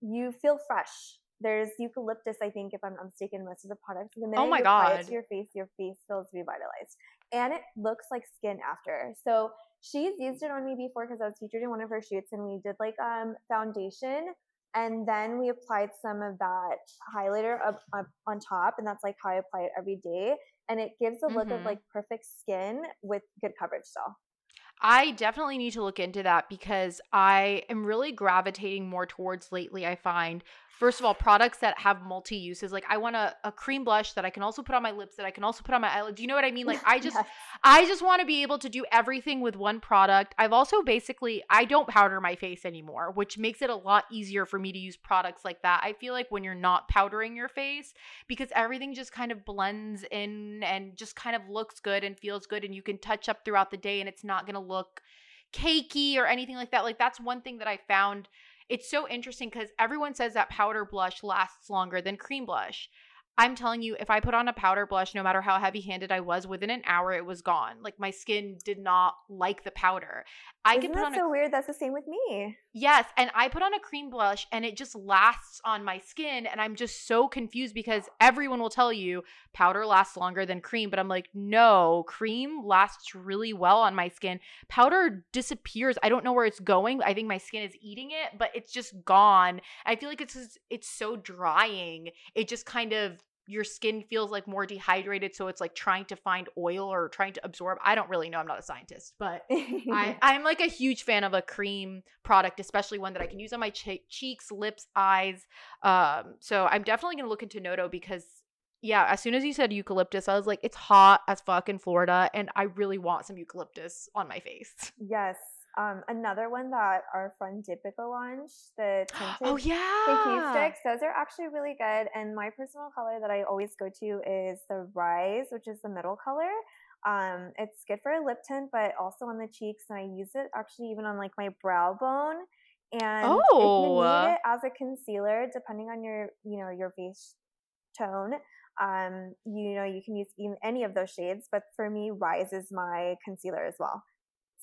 you feel fresh. There's eucalyptus, I think, if I'm not mistaken, most of the products. The minute oh my you god! Apply it to your face, your face feels revitalized, and it looks like skin after. So she's used it on me before because I was featured in one of her shoots, and we did like um foundation, and then we applied some of that highlighter up, up on top, and that's like how I apply it every day, and it gives a look mm-hmm. of like perfect skin with good coverage still. I definitely need to look into that because I am really gravitating more towards lately, I find, first of all, products that have multi uses. Like I want a, a cream blush that I can also put on my lips, that I can also put on my eyelids. Do you know what I mean? Like I just yes. I just want to be able to do everything with one product. I've also basically I don't powder my face anymore, which makes it a lot easier for me to use products like that. I feel like when you're not powdering your face, because everything just kind of blends in and just kind of looks good and feels good and you can touch up throughout the day and it's not gonna look cakey or anything like that. Like that's one thing that I found it's so interesting because everyone says that powder blush lasts longer than cream blush. I'm telling you, if I put on a powder blush, no matter how heavy handed I was, within an hour it was gone. Like my skin did not like the powder. I Isn't can put on so a, weird. That's the same with me. Yes, and I put on a cream blush and it just lasts on my skin, and I'm just so confused because everyone will tell you powder lasts longer than cream, but I'm like, no, cream lasts really well on my skin. Powder disappears. I don't know where it's going. I think my skin is eating it, but it's just gone. I feel like it's just, it's so drying. It just kind of your skin feels like more dehydrated so it's like trying to find oil or trying to absorb i don't really know i'm not a scientist but I, i'm like a huge fan of a cream product especially one that i can use on my cheeks lips eyes um, so i'm definitely going to look into noto because yeah as soon as you said eucalyptus i was like it's hot as fuck in florida and i really want some eucalyptus on my face. Yes Um, another one that our friend Deepika launched, the tinted oh yeah, sticks. Those are actually really good. And my personal color that I always go to is the Rise, which is the middle color. Um, it's good for a lip tint, but also on the cheeks, and I use it actually even on like my brow bone. And oh. if you need it as a concealer, depending on your you know your face tone, um, you know you can use any of those shades. But for me, Rise is my concealer as well.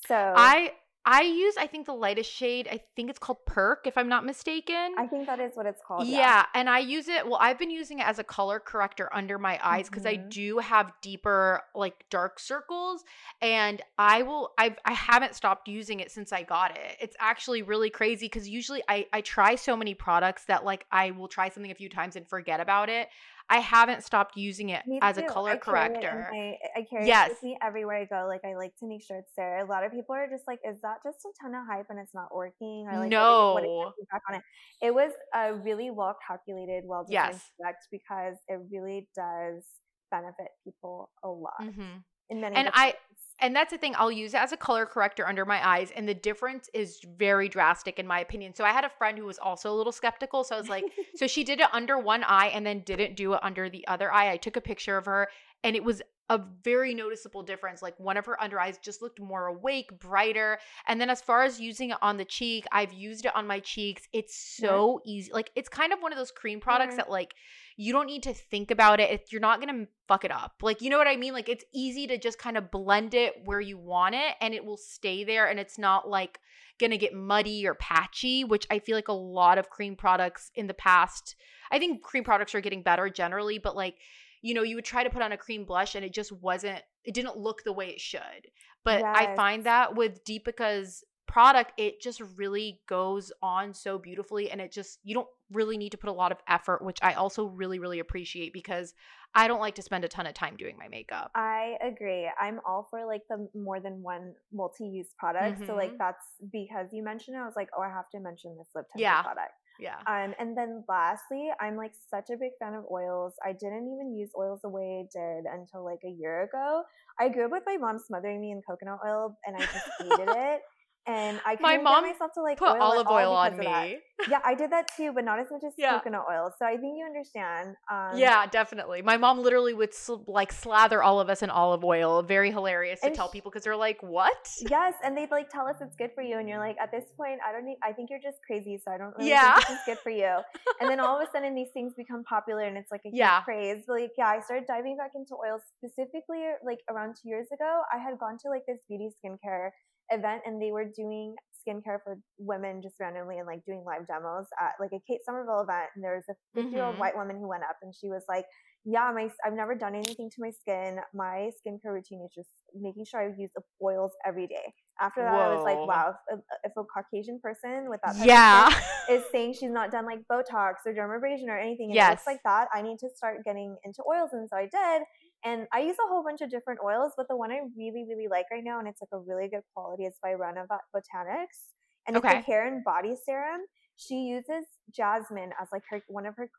So I I use, I think, the lightest shade. I think it's called Perk, if I'm not mistaken. I think that is what it's called. Yeah, yeah. and I use it. Well, I've been using it as a color corrector under my eyes because mm-hmm. I do have deeper, like dark circles, and I will. I've I haven't stopped using it since I got it. It's actually really crazy because usually I I try so many products that like I will try something a few times and forget about it. I haven't stopped using it as a color I corrector. I, I carry yes. it with me everywhere I go. Like I like to make sure it's there. A lot of people are just like, "Is that just a ton of hype and it's not working?" Or like, no. What, what back on it. It was a really well calculated, well designed yes. product because it really does benefit people a lot mm-hmm. in many. And I and that's the thing i'll use it as a color corrector under my eyes and the difference is very drastic in my opinion so i had a friend who was also a little skeptical so i was like so she did it under one eye and then didn't do it under the other eye i took a picture of her and it was a very noticeable difference. Like one of her under eyes just looked more awake, brighter. And then as far as using it on the cheek, I've used it on my cheeks. It's so yeah. easy. Like it's kind of one of those cream products mm-hmm. that like you don't need to think about it. You're not going to fuck it up. Like, you know what I mean? Like, it's easy to just kind of blend it where you want it and it will stay there and it's not like going to get muddy or patchy, which I feel like a lot of cream products in the past, I think cream products are getting better generally, but like, you know, you would try to put on a cream blush and it just wasn't, it didn't look the way it should. But yes. I find that with Deepika's product, it just really goes on so beautifully. And it just, you don't really need to put a lot of effort, which I also really, really appreciate because I don't like to spend a ton of time doing my makeup. I agree. I'm all for like the more than one multi use product. Mm-hmm. So, like, mm-hmm. that's because you mentioned it. I was like, oh, I have to mention this lip tint yeah. product. Yeah. Um, and then lastly, I'm like such a big fan of oils. I didn't even use oils the way I did until like a year ago. I grew up with my mom smothering me in coconut oil and I just hated it and I my mom myself to like put olive oil on me. Yeah, I did that too, but not as much as yeah. coconut oil. So I think you understand. Um, yeah, definitely. My mom literally would sl- like slather all of us in olive oil. Very hilarious to tell people because they're like, "What?" Yes, and they'd like tell us it's good for you, and you're like, at this point, I don't need. I think you're just crazy, so I don't really yeah. think it's good for you. and then all of a sudden, these things become popular, and it's like a yeah. craze. But like, yeah, I started diving back into oils specifically like around two years ago. I had gone to like this beauty skincare event and they were doing skincare for women just randomly and like doing live demos at like a Kate Somerville event. And there was a 50 year old mm-hmm. white woman who went up and she was like, yeah, my I've never done anything to my skin. My skincare routine is just making sure I use the oils every day. After that, Whoa. I was like, wow, if, if, a Caucasian person with that yeah is saying she's not done like Botox or dermabrasion or anything, yes. like that, I need to start getting into oils. And so I did. And I use a whole bunch of different oils, but the one I really, really like right now, and it's like a really good quality, is by Rena Botanics. And okay. it's a hair and body serum. She uses jasmine as like her one of her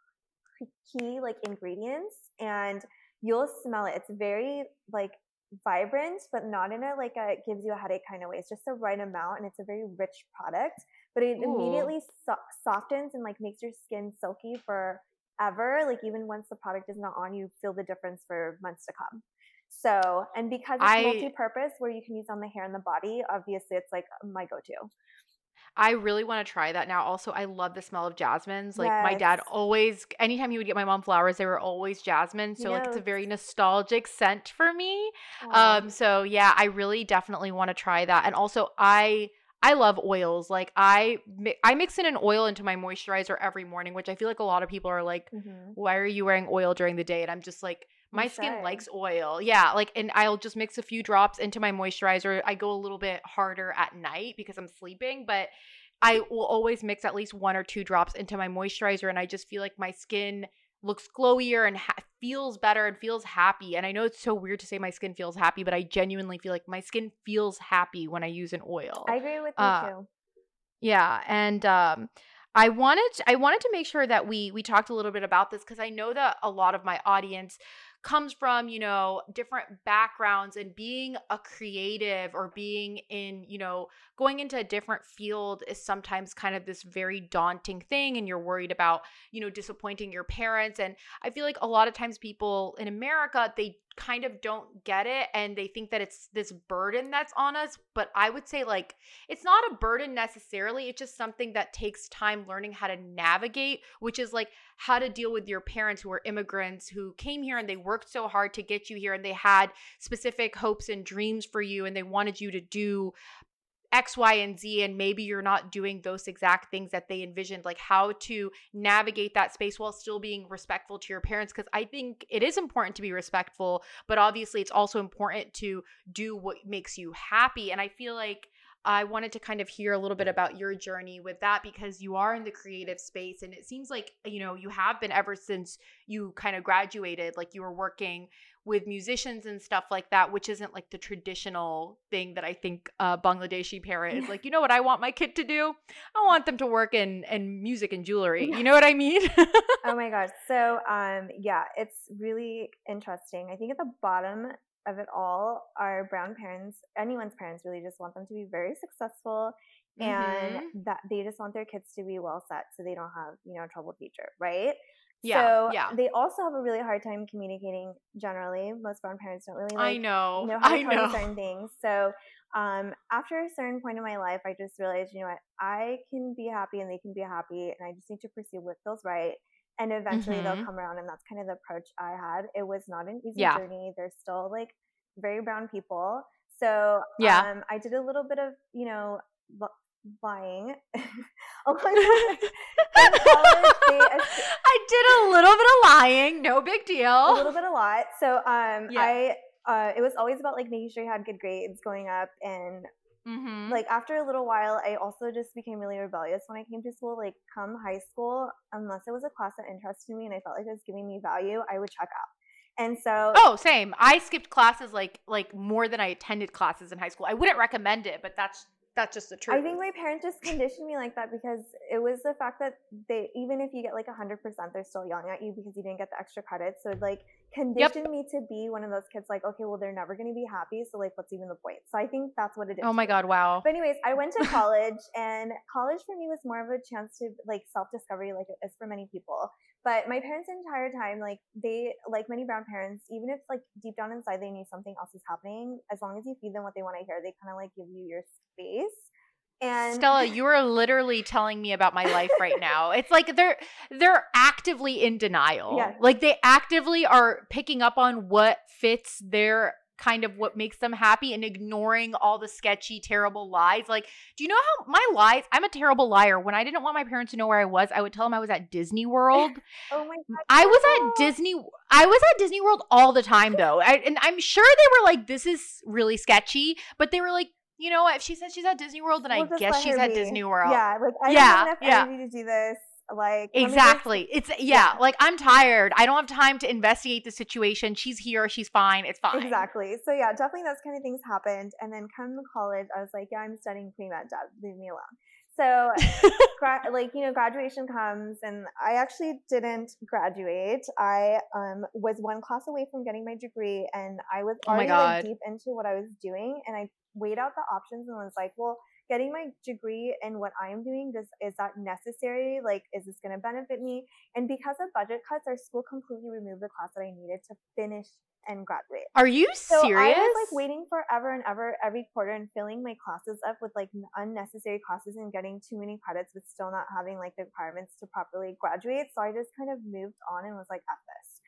key like ingredients, and you'll smell it. It's very like vibrant, but not in a like a it gives you a headache kind of way. It's just the right amount, and it's a very rich product. But it Ooh. immediately so- softens and like makes your skin silky for ever. Like even once the product is not on, you feel the difference for months to come. So, and because it's I, multi-purpose where you can use on the hair and the body, obviously it's like my go-to. I really want to try that now. Also, I love the smell of jasmines. Like yes. my dad always, anytime he would get my mom flowers, they were always jasmine. So like it's a very nostalgic scent for me. Um, so yeah, I really definitely want to try that. And also, I I love oils. Like I I mix in an oil into my moisturizer every morning, which I feel like a lot of people are like, mm-hmm. "Why are you wearing oil during the day?" And I'm just like, my skin likes oil. Yeah, like and I'll just mix a few drops into my moisturizer. I go a little bit harder at night because I'm sleeping, but I will always mix at least one or two drops into my moisturizer and I just feel like my skin looks glowier and ha- feels better and feels happy. And I know it's so weird to say my skin feels happy, but I genuinely feel like my skin feels happy when I use an oil. I agree with you uh, too. Yeah, and um I wanted I wanted to make sure that we we talked a little bit about this because I know that a lot of my audience comes from, you know, different backgrounds and being a creative or being in, you know, going into a different field is sometimes kind of this very daunting thing and you're worried about, you know, disappointing your parents. And I feel like a lot of times people in America they kind of don't get it and they think that it's this burden that's on us but i would say like it's not a burden necessarily it's just something that takes time learning how to navigate which is like how to deal with your parents who are immigrants who came here and they worked so hard to get you here and they had specific hopes and dreams for you and they wanted you to do X, Y, and Z, and maybe you're not doing those exact things that they envisioned, like how to navigate that space while still being respectful to your parents. Because I think it is important to be respectful, but obviously it's also important to do what makes you happy. And I feel like I wanted to kind of hear a little bit about your journey with that because you are in the creative space and it seems like, you know, you have been ever since you kind of graduated, like you were working with musicians and stuff like that, which isn't like the traditional thing that I think a Bangladeshi parent is like, you know what I want my kid to do? I want them to work in in music and jewelry. You know what I mean? oh my gosh. So um yeah, it's really interesting. I think at the bottom of it all, our brown parents, anyone's parents really just want them to be very successful and mm-hmm. that they just want their kids to be well set so they don't have, you know, a troubled future, right? Yeah, so yeah. they also have a really hard time communicating generally. Most brown parents don't really like, I know. know how to I know. certain things. So um, after a certain point in my life, I just realized, you know what, I can be happy and they can be happy, and I just need to pursue what feels right. And eventually mm-hmm. they'll come around, and that's kind of the approach I had. It was not an easy yeah. journey. There's still like very brown people. So yeah. Um, I did a little bit of, you know, lying. I did a little bit of lying, no big deal. A little bit a lot. So um yeah. I uh it was always about like making sure you had good grades going up and mm-hmm. like after a little while I also just became really rebellious when I came to school. Like come high school, unless it was a class that interested me and I felt like it was giving me value, I would check out. And so Oh, same. I skipped classes like like more than I attended classes in high school. I wouldn't recommend it, but that's that's just the truth. I think my parents just conditioned me like that because it was the fact that they, even if you get like 100%, they're still yelling at you because you didn't get the extra credit. So it like conditioned yep. me to be one of those kids like, okay, well, they're never going to be happy. So like, what's even the point? So I think that's what it is. Oh my God. Wow. But anyways, I went to college and college for me was more of a chance to like self-discovery, like it is for many people. But my parents the entire time, like they, like many brown parents, even if like deep down inside they knew something else is happening, as long as you feed them what they want to hear, they kind of like give you your space. And Stella, you are literally telling me about my life right now. It's like they're they're actively in denial. Yeah. Like they actively are picking up on what fits their kind of what makes them happy and ignoring all the sketchy, terrible lies. Like, do you know how my lies? I'm a terrible liar. When I didn't want my parents to know where I was, I would tell them I was at Disney World. oh my god! I was at Disney. I was at Disney World all the time though, I, and I'm sure they were like, "This is really sketchy," but they were like, you know? If she says she's at Disney World, then we'll I guess she's at Disney World. Yeah, like I yeah, have enough yeah. energy to do this. Like exactly, it's yeah, yeah, Like I'm tired. I don't have time to investigate the situation. She's here. She's fine. It's fine. Exactly. So yeah, definitely those kind of things happened. And then come to college, I was like, yeah, I'm studying pre med. Dad, leave me alone. So, gra- like you know, graduation comes, and I actually didn't graduate. I um, was one class away from getting my degree, and I was oh already oh like, deep into what I was doing, and I weighed out the options and was like, well, getting my degree and what I am doing, does is that necessary? Like, is this going to benefit me? And because of budget cuts, our school completely removed the class that I needed to finish and graduate. Are you so serious? I was like waiting forever and ever every quarter and filling my classes up with like unnecessary classes and getting too many credits, but still not having like the requirements to properly graduate. So I just kind of moved on and was like, at this."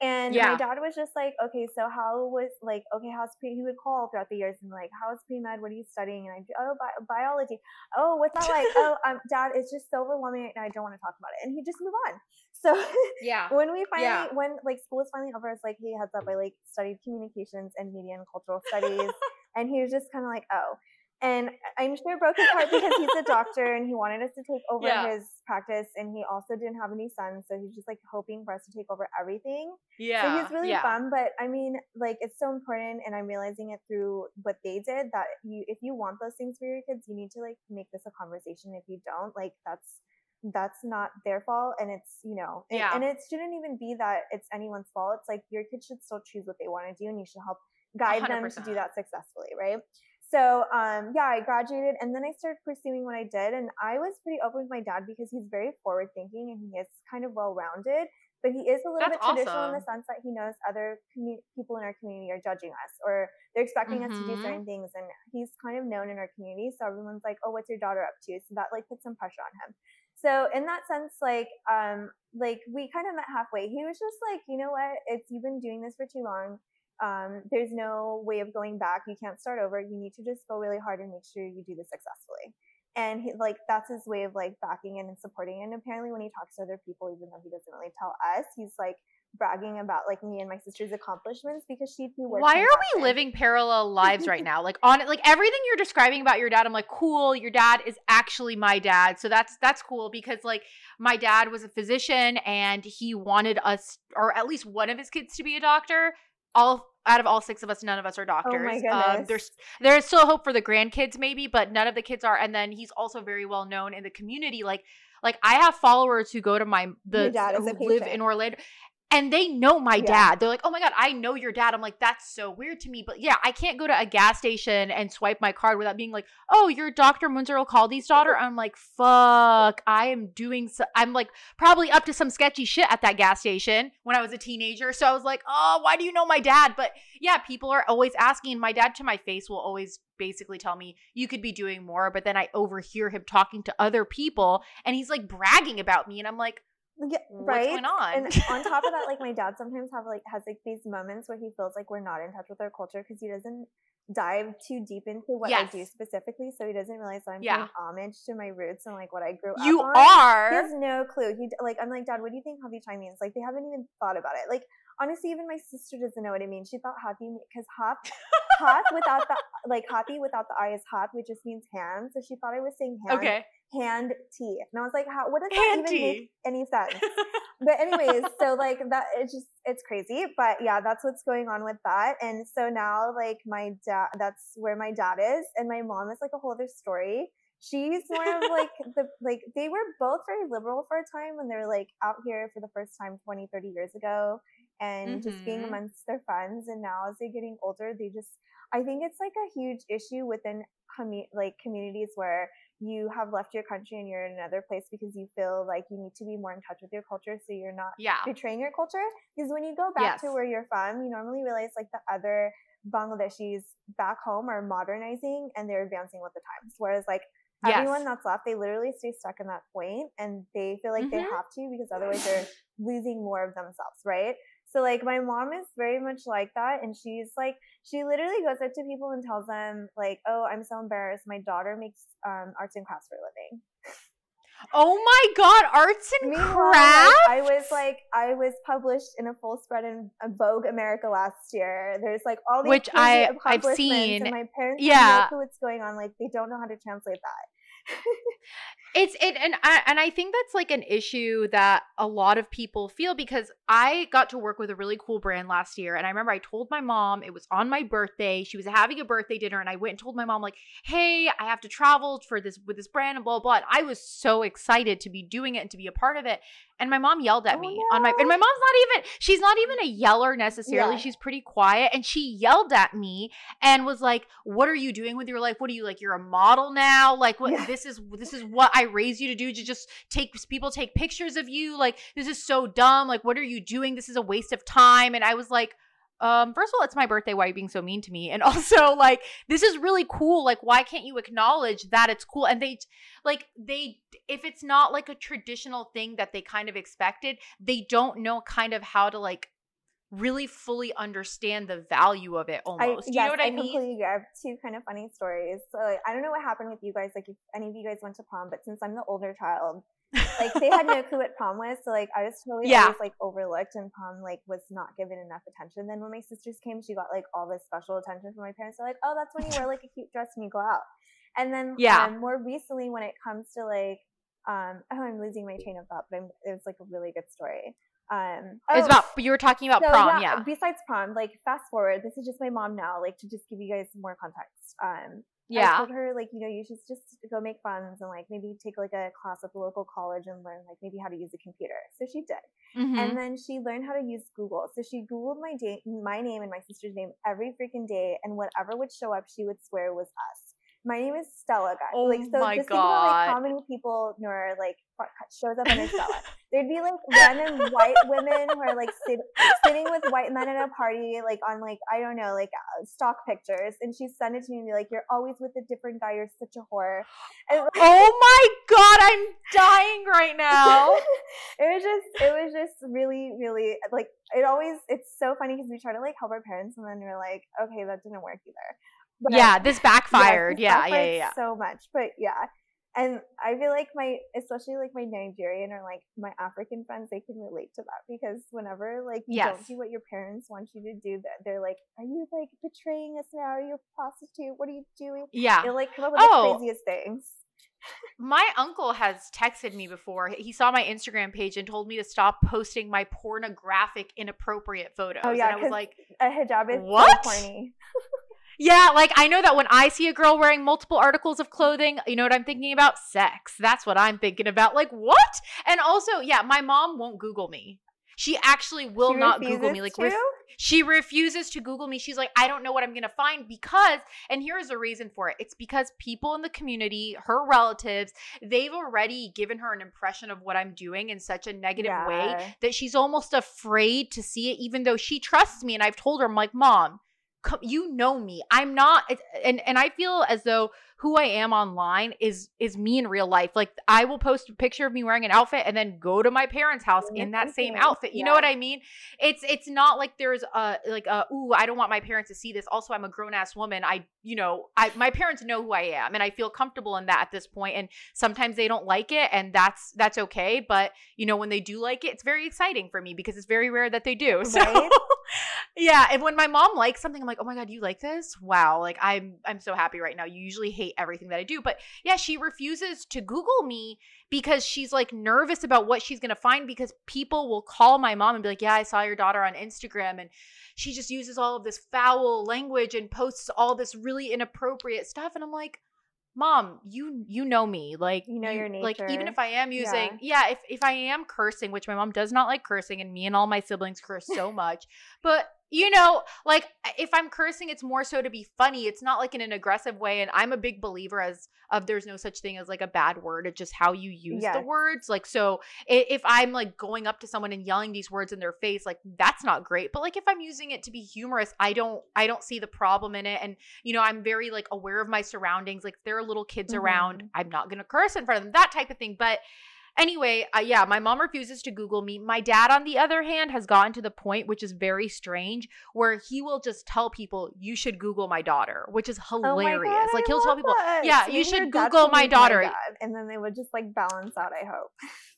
And yeah. my dad was just like, okay, so how was like, okay, how's pre? He would call throughout the years and like, how's pre med? What are you studying? And I'd oh, bi- biology. Oh, what's that like? oh, um, dad, it's just so overwhelming, and I don't want to talk about it. And he just move on. So yeah, when we finally, yeah. when like school was finally over, it's like, hey, heads up, I like studied communications and media and cultural studies, and he was just kind of like, oh. And I'm sure it broke his heart because he's a doctor and he wanted us to take over yeah. his practice. And he also didn't have any sons. So he's just like hoping for us to take over everything. Yeah. So he's really yeah. bummed. But I mean, like, it's so important. And I'm realizing it through what they did that you, if you want those things for your kids, you need to like make this a conversation. If you don't, like, that's that's not their fault and it's you know it, yeah. and it shouldn't even be that it's anyone's fault it's like your kids should still choose what they want to do and you should help guide 100%. them to do that successfully right so um yeah i graduated and then i started pursuing what i did and i was pretty open with my dad because he's very forward thinking and he is kind of well rounded but he is a little That's bit traditional awesome. in the sense that he knows other commu- people in our community are judging us or they're expecting mm-hmm. us to do mm-hmm. certain things and he's kind of known in our community so everyone's like oh what's your daughter up to so that like puts some pressure on him so in that sense like um like we kind of met halfway he was just like you know what it's you've been doing this for too long um, there's no way of going back you can't start over you need to just go really hard and make sure you do this successfully and he, like that's his way of like backing in and supporting. And apparently, when he talks to other people, even though he doesn't really tell us, he's like bragging about like me and my sister's accomplishments because she too works. Why are we living parallel lives right now? Like on like everything you're describing about your dad, I'm like, cool. Your dad is actually my dad, so that's that's cool because like my dad was a physician and he wanted us or at least one of his kids to be a doctor. All out of all six of us, none of us are doctors. Oh um. There's there's still hope for the grandkids, maybe, but none of the kids are. And then he's also very well known in the community. Like like I have followers who go to my the who live in Orlando and they know my yeah. dad. They're like, "Oh my god, I know your dad." I'm like, "That's so weird to me." But yeah, I can't go to a gas station and swipe my card without being like, "Oh, you're Dr. Munzer Alcaldi's daughter." I'm like, "Fuck, I am doing so- I'm like probably up to some sketchy shit at that gas station when I was a teenager." So I was like, "Oh, why do you know my dad?" But yeah, people are always asking. My dad to my face will always basically tell me you could be doing more, but then I overhear him talking to other people and he's like bragging about me and I'm like, yeah, right. What's going on? and on top of that, like my dad sometimes have like has like these moments where he feels like we're not in touch with our culture because he doesn't dive too deep into what yes. I do specifically, so he doesn't realize that I'm yeah. paying homage to my roots and like what I grew you up. You are. He has no clue. He like I'm like Dad, what do you think Hathi Chai means? Like they haven't even thought about it. Like honestly, even my sister doesn't know what it means. She thought hathi because hop, hop without the like hathi without the I is hop, which just means hand. So she thought I was saying hand. Okay hand tea. And I was like, how, what does that hand even tea. make any sense? but anyways, so like that, it's just, it's crazy. But yeah, that's what's going on with that. And so now like my dad, that's where my dad is. And my mom is like a whole other story. She's more of like the, like they were both very liberal for a time when they were like out here for the first time 20, 30 years ago and mm-hmm. just being mm-hmm. amongst their friends. And now as they're getting older, they just, I think it's like a huge issue within commu- like communities where you have left your country and you're in another place because you feel like you need to be more in touch with your culture so you're not yeah. betraying your culture. Because when you go back yes. to where you're from, you normally realize like the other Bangladeshis back home are modernizing and they're advancing with the times. Whereas like yes. everyone that's left, they literally stay stuck in that point and they feel like mm-hmm. they have to because otherwise they're losing more of themselves, right? So like my mom is very much like that and she's like she literally goes up to people and tells them like, "Oh, I'm so embarrassed. My daughter makes um, arts and crafts for a living." Oh my god, arts and Meanwhile, crafts! Like, I was like, I was published in a full spread in Vogue America last year. There's like all these which I I've seen. And my parents yeah. know what's going on. Like they don't know how to translate that. it's it and I and I think that's like an issue that a lot of people feel because I got to work with a really cool brand last year and I remember I told my mom it was on my birthday she was having a birthday dinner and I went and told my mom like hey I have to travel for this with this brand and blah blah, blah. I was so excited to be doing it and to be a part of it and my mom yelled at oh, me no. on my and my mom's not even she's not even a yeller necessarily yeah. she's pretty quiet and she yelled at me and was like what are you doing with your life what are you like you're a model now like what yeah. this is this is what I raised you to do to just take people take pictures of you like this is so dumb like what are you doing? This is a waste of time. And I was like um first of all it's my birthday. Why are you being so mean to me? And also like this is really cool. Like why can't you acknowledge that it's cool? And they like they if it's not like a traditional thing that they kind of expected they don't know kind of how to like really fully understand the value of it almost. I, Do you yes, know what I, I mean? completely agree. I have two kind of funny stories. So like, I don't know what happened with you guys, like if any of you guys went to prom, but since I'm the older child, like they had no clue what prom was. So like I was totally yeah. always like overlooked and prom like was not given enough attention. Then when my sisters came, she got like all this special attention from my parents. They're like, oh, that's when you wear like a cute dress and you go out. And then yeah. Um, more recently when it comes to like um, oh, I'm losing my train of thought, but I'm, it was like a really good story. Um, oh, it's about you were talking about so, prom, yeah, yeah. Besides prom, like fast forward, this is just my mom now. Like to just give you guys more context. Um, yeah. I told her like, you know, you should just go make funds and like maybe take like a class at the local college and learn like maybe how to use a computer. So she did. Mm-hmm. And then she learned how to use Google. So she Googled my day, my name and my sister's name every freaking day, and whatever would show up, she would swear was us. My name is Stella, guys. Oh like, so my just god! About, like, how many people know like shows up in Stella? There'd be like random white women who are like sit, sitting with white men at a party, like on like I don't know, like uh, stock pictures, and she'd send it to me and be like, "You're always with a different guy. You're such a whore." And, like, oh my god, I'm dying right now. it was just, it was just really, really like it always. It's so funny because we try to like help our parents, and then we're like, okay, that didn't work either. But, yeah, this backfired. Yeah, this yeah, yeah, yeah. So much, but yeah. And I feel like my, especially like my Nigerian or like my African friends, they can relate to that because whenever like you yes. don't do what your parents want you to do, that they're like, "Are you like betraying us now? Are you a prostitute? What are you doing?" Yeah, they'll like come up with oh. the craziest things. My uncle has texted me before. He saw my Instagram page and told me to stop posting my pornographic, inappropriate photos. Oh yeah, and I was like, a hijab is what? so. Yeah, like I know that when I see a girl wearing multiple articles of clothing, you know what I'm thinking about? Sex. That's what I'm thinking about. Like, what? And also, yeah, my mom won't Google me. She actually will she not Google me. Like, ref- she refuses to Google me. She's like, I don't know what I'm going to find because, and here's the reason for it it's because people in the community, her relatives, they've already given her an impression of what I'm doing in such a negative yeah. way that she's almost afraid to see it, even though she trusts me. And I've told her, I'm like, Mom, you know me. I'm not and and i feel as though who i am online is is me in real life. Like i will post a picture of me wearing an outfit and then go to my parents house in that same outfit. You yeah. know what i mean? It's it's not like there's a like a ooh i don't want my parents to see this. Also i'm a grown-ass woman. I you know i my parents know who i am and i feel comfortable in that at this point. point and sometimes they don't like it and that's that's okay. But you know when they do like it it's very exciting for me because it's very rare that they do. So right? yeah and when my mom likes something i'm like oh my god you like this? Wow like i'm i'm so happy right now. You usually hate everything that i do but yeah she refuses to google me because she's like nervous about what she's going to find because people will call my mom and be like yeah i saw your daughter on instagram and she just uses all of this foul language and posts all this really inappropriate stuff and i'm like mom you you know me like you know your nature like even if i am using yeah. yeah if if i am cursing which my mom does not like cursing and me and all my siblings curse so much but you know like if i'm cursing it's more so to be funny. It's not like in an aggressive way and i'm a big believer as of there's no such thing as like a bad word. It's just how you use yes. the words. Like so if i'm like going up to someone and yelling these words in their face like that's not great. But like if i'm using it to be humorous i don't i don't see the problem in it. And you know i'm very like aware of my surroundings. Like if there are little kids mm-hmm. around i'm not gonna curse in front of them that type of thing. But Anyway, uh, yeah, my mom refuses to Google me. My dad, on the other hand, has gotten to the point, which is very strange, where he will just tell people, you should Google my daughter, which is hilarious. Oh God, like, he'll tell people, that. yeah, so you should Google my daughter. My and then they would just like balance out, I hope.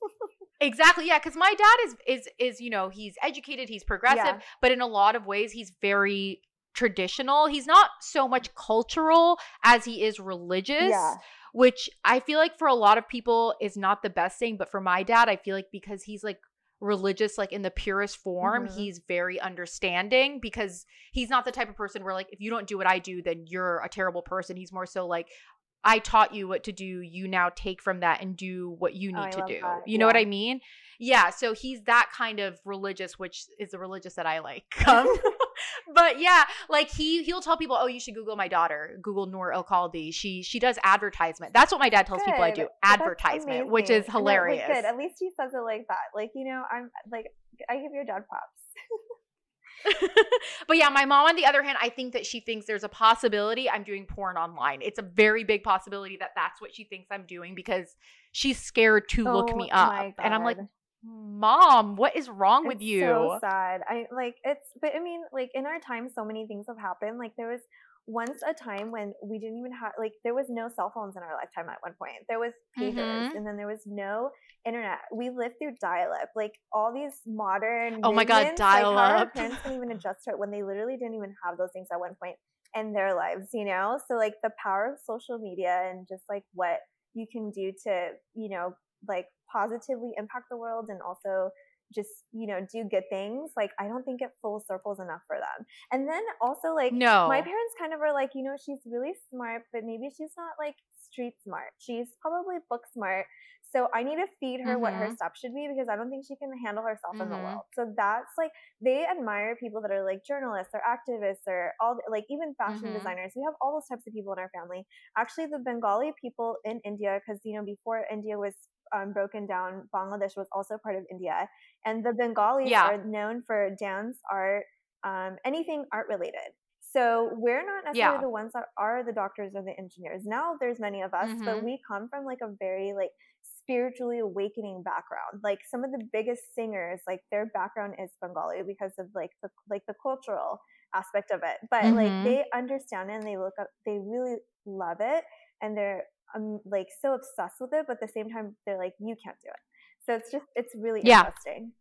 exactly. Yeah. Cause my dad is, is, is, you know, he's educated, he's progressive, yeah. but in a lot of ways, he's very traditional. He's not so much cultural as he is religious. Yeah which I feel like for a lot of people is not the best thing. But for my dad, I feel like because he's like religious, like in the purest form, mm-hmm. he's very understanding because he's not the type of person where, like, if you don't do what I do, then you're a terrible person. He's more so like, I taught you what to do. You now take from that and do what you oh, need oh, to do. That. You yeah. know what I mean? Yeah. So he's that kind of religious, which is the religious that I like. Um, but yeah, like he he'll tell people, oh, you should Google my daughter, Google Noor El Kaldi. She she does advertisement. That's what my dad tells good. people I do, advertisement, which is hilarious. good. At least he says it like that. Like you know, I'm like I give your dad props. but yeah, my mom, on the other hand, I think that she thinks there's a possibility I'm doing porn online. It's a very big possibility that that's what she thinks I'm doing because she's scared to oh, look me oh up. And I'm like, mom what is wrong it's with you? so sad i like it's but i mean like in our time so many things have happened like there was once a time when we didn't even have like there was no cell phones in our lifetime at one point there was pagers mm-hmm. and then there was no internet we lived through dial-up like all these modern oh my god dial-up like, our parents didn't even adjust to it when they literally didn't even have those things at one point in their lives you know? So like the power of social media and just like what you can do to you know like positively impact the world and also just you know do good things like i don't think it full circles enough for them and then also like no my parents kind of are like you know she's really smart but maybe she's not like street smart she's probably book smart so I need to feed her mm-hmm. what her mm-hmm. stuff should be because I don't think she can handle herself mm-hmm. in the mm-hmm. world. So that's like they admire people that are like journalists or activists or all like even fashion mm-hmm. designers. We have all those types of people in our family. Actually, the Bengali people in India, because you know before India was um, broken down, Bangladesh was also part of India, and the Bengalis yeah. are known for dance, art, um, anything art related. So we're not necessarily yeah. the ones that are the doctors or the engineers. Now there's many of us, mm-hmm. but we come from like a very like spiritually awakening background. Like some of the biggest singers, like their background is Bengali because of like the like the cultural aspect of it. But mm-hmm. like they understand it and they look up, they really love it, and they're um, like so obsessed with it. But at the same time, they're like, you can't do it. So it's just it's really yeah. interesting.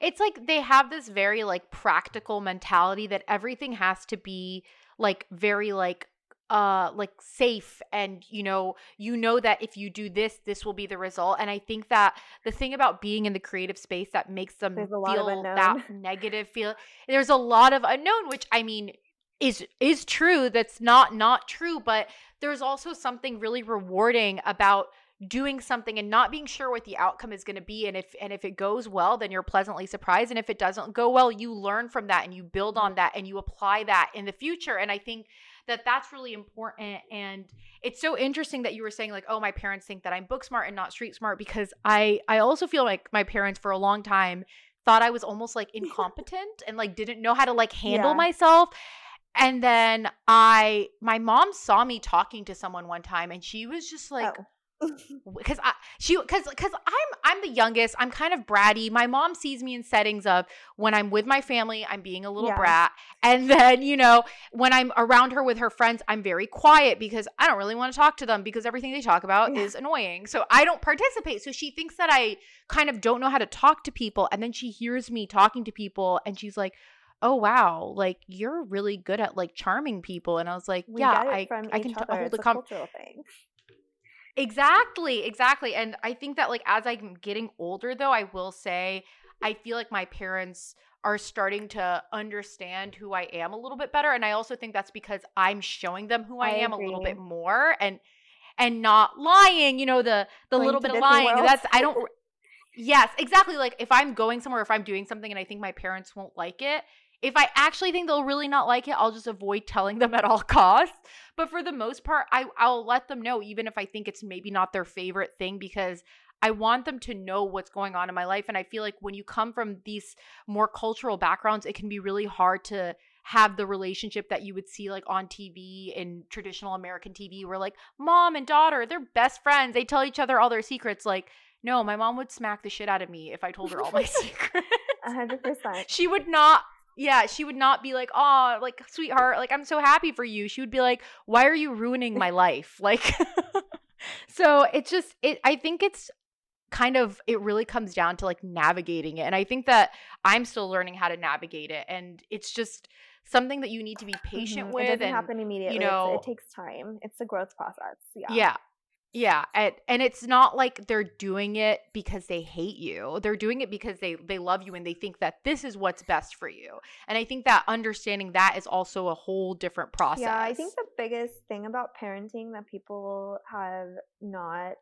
It's like they have this very like practical mentality that everything has to be like very like uh like safe and you know you know that if you do this this will be the result and i think that the thing about being in the creative space that makes them feel that negative feel there's a lot of unknown which i mean is is true that's not not true but there's also something really rewarding about doing something and not being sure what the outcome is going to be and if and if it goes well then you're pleasantly surprised and if it doesn't go well you learn from that and you build on that and you apply that in the future and i think that that's really important and it's so interesting that you were saying like oh my parents think that i'm book smart and not street smart because i i also feel like my parents for a long time thought i was almost like incompetent and like didn't know how to like handle yeah. myself and then i my mom saw me talking to someone one time and she was just like oh because I she because because I'm I'm the youngest. I'm kind of bratty. My mom sees me in settings of when I'm with my family, I'm being a little yeah. brat, and then you know when I'm around her with her friends, I'm very quiet because I don't really want to talk to them because everything they talk about yeah. is annoying. So I don't participate. So she thinks that I kind of don't know how to talk to people, and then she hears me talking to people, and she's like oh wow like you're really good at like charming people and i was like we yeah i i can t- hold the conversation Exactly, exactly. And I think that like as I'm getting older though, I will say I feel like my parents are starting to understand who I am a little bit better and I also think that's because I'm showing them who I, I am agree. a little bit more and and not lying, you know, the the going little bit of lying. World. That's I don't Yes, exactly. Like if I'm going somewhere, if I'm doing something and I think my parents won't like it, if I actually think they'll really not like it, I'll just avoid telling them at all costs. But for the most part, I, I'll let them know, even if I think it's maybe not their favorite thing, because I want them to know what's going on in my life. And I feel like when you come from these more cultural backgrounds, it can be really hard to have the relationship that you would see like on TV in traditional American TV, where like mom and daughter, they're best friends. They tell each other all their secrets. Like, no, my mom would smack the shit out of me if I told her all my secrets. 100%. she would not yeah, she would not be like, "Oh, like sweetheart, like I'm so happy for you." She would be like, "Why are you ruining my life?" Like So, it's just it I think it's kind of it really comes down to like navigating it. And I think that I'm still learning how to navigate it and it's just something that you need to be patient mm-hmm. with it doesn't and happen immediately. You know, it takes time. It's a growth process. Yeah. Yeah. Yeah, and, and it's not like they're doing it because they hate you. They're doing it because they they love you and they think that this is what's best for you. And I think that understanding that is also a whole different process. Yeah, I think the biggest thing about parenting that people have not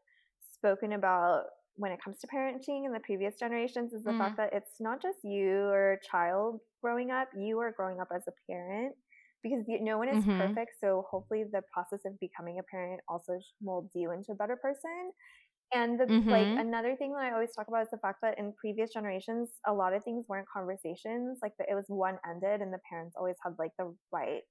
spoken about when it comes to parenting in the previous generations is the mm. fact that it's not just you or a child growing up, you are growing up as a parent because no one is mm-hmm. perfect. So hopefully the process of becoming a parent also molds you into a better person. And the, mm-hmm. like another thing that I always talk about is the fact that in previous generations, a lot of things weren't conversations. Like the, it was one ended, and the parents always had like the right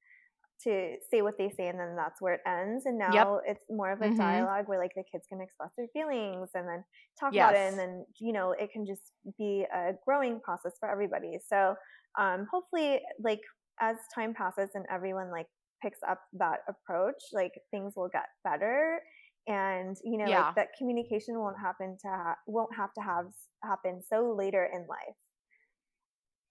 to say what they say, and then that's where it ends. And now yep. it's more of a mm-hmm. dialogue where like the kids can express their feelings and then talk yes. about it, and then you know it can just be a growing process for everybody. So um, hopefully, like as time passes and everyone like picks up that approach, like things will get better and you know yeah. like that communication won't happen to ha- won't have to have happen so later in life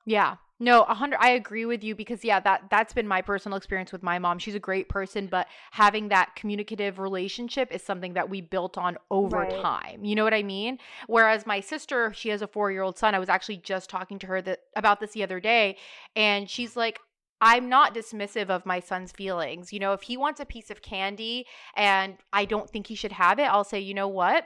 Yeah. No, a hundred. I agree with you because yeah, that that's been my personal experience with my mom. She's a great person, but having that communicative relationship is something that we built on over right. time. You know what I mean? Whereas my sister, she has a four year old son. I was actually just talking to her that about this the other day, and she's like, I'm not dismissive of my son's feelings. You know, if he wants a piece of candy and I don't think he should have it, I'll say, you know what?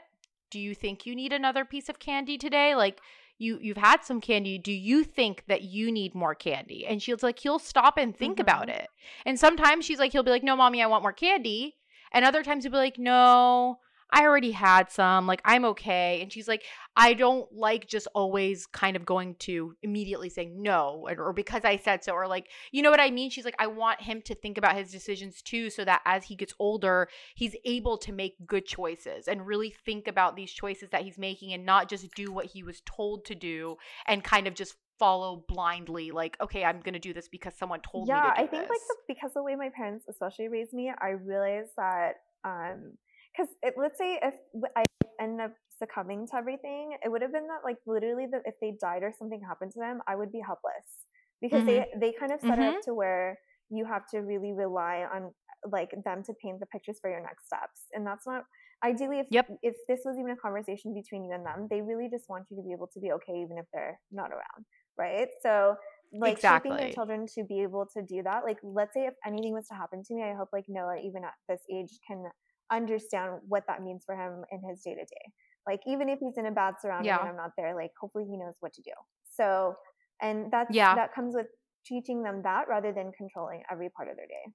Do you think you need another piece of candy today? Like, you you've had some candy do you think that you need more candy and she's like he'll stop and think mm-hmm. about it and sometimes she's like he'll be like no mommy i want more candy and other times he'll be like no I already had some. Like, I'm okay. And she's like, I don't like just always kind of going to immediately saying no or, or, because I said so, or like, you know what I mean? She's like, I want him to think about his decisions too, so that as he gets older, he's able to make good choices and really think about these choices that he's making and not just do what he was told to do and kind of just follow blindly like okay i'm gonna do this because someone told yeah, me yeah i think this. like the, because the way my parents especially raised me i realized that um because let's say if I end up succumbing to everything, it would have been that like literally that if they died or something happened to them, I would be helpless because mm-hmm. they they kind of set mm-hmm. it up to where you have to really rely on like them to paint the pictures for your next steps, and that's not ideally if yep. if this was even a conversation between you and them, they really just want you to be able to be okay even if they're not around, right? So like exactly. shaping their children to be able to do that. Like, let's say if anything was to happen to me, I hope like Noah, even at this age, can understand what that means for him in his day to day. Like even if he's in a bad surrounding yeah. and I'm not there, like hopefully he knows what to do. So and that's yeah. that comes with teaching them that rather than controlling every part of their day.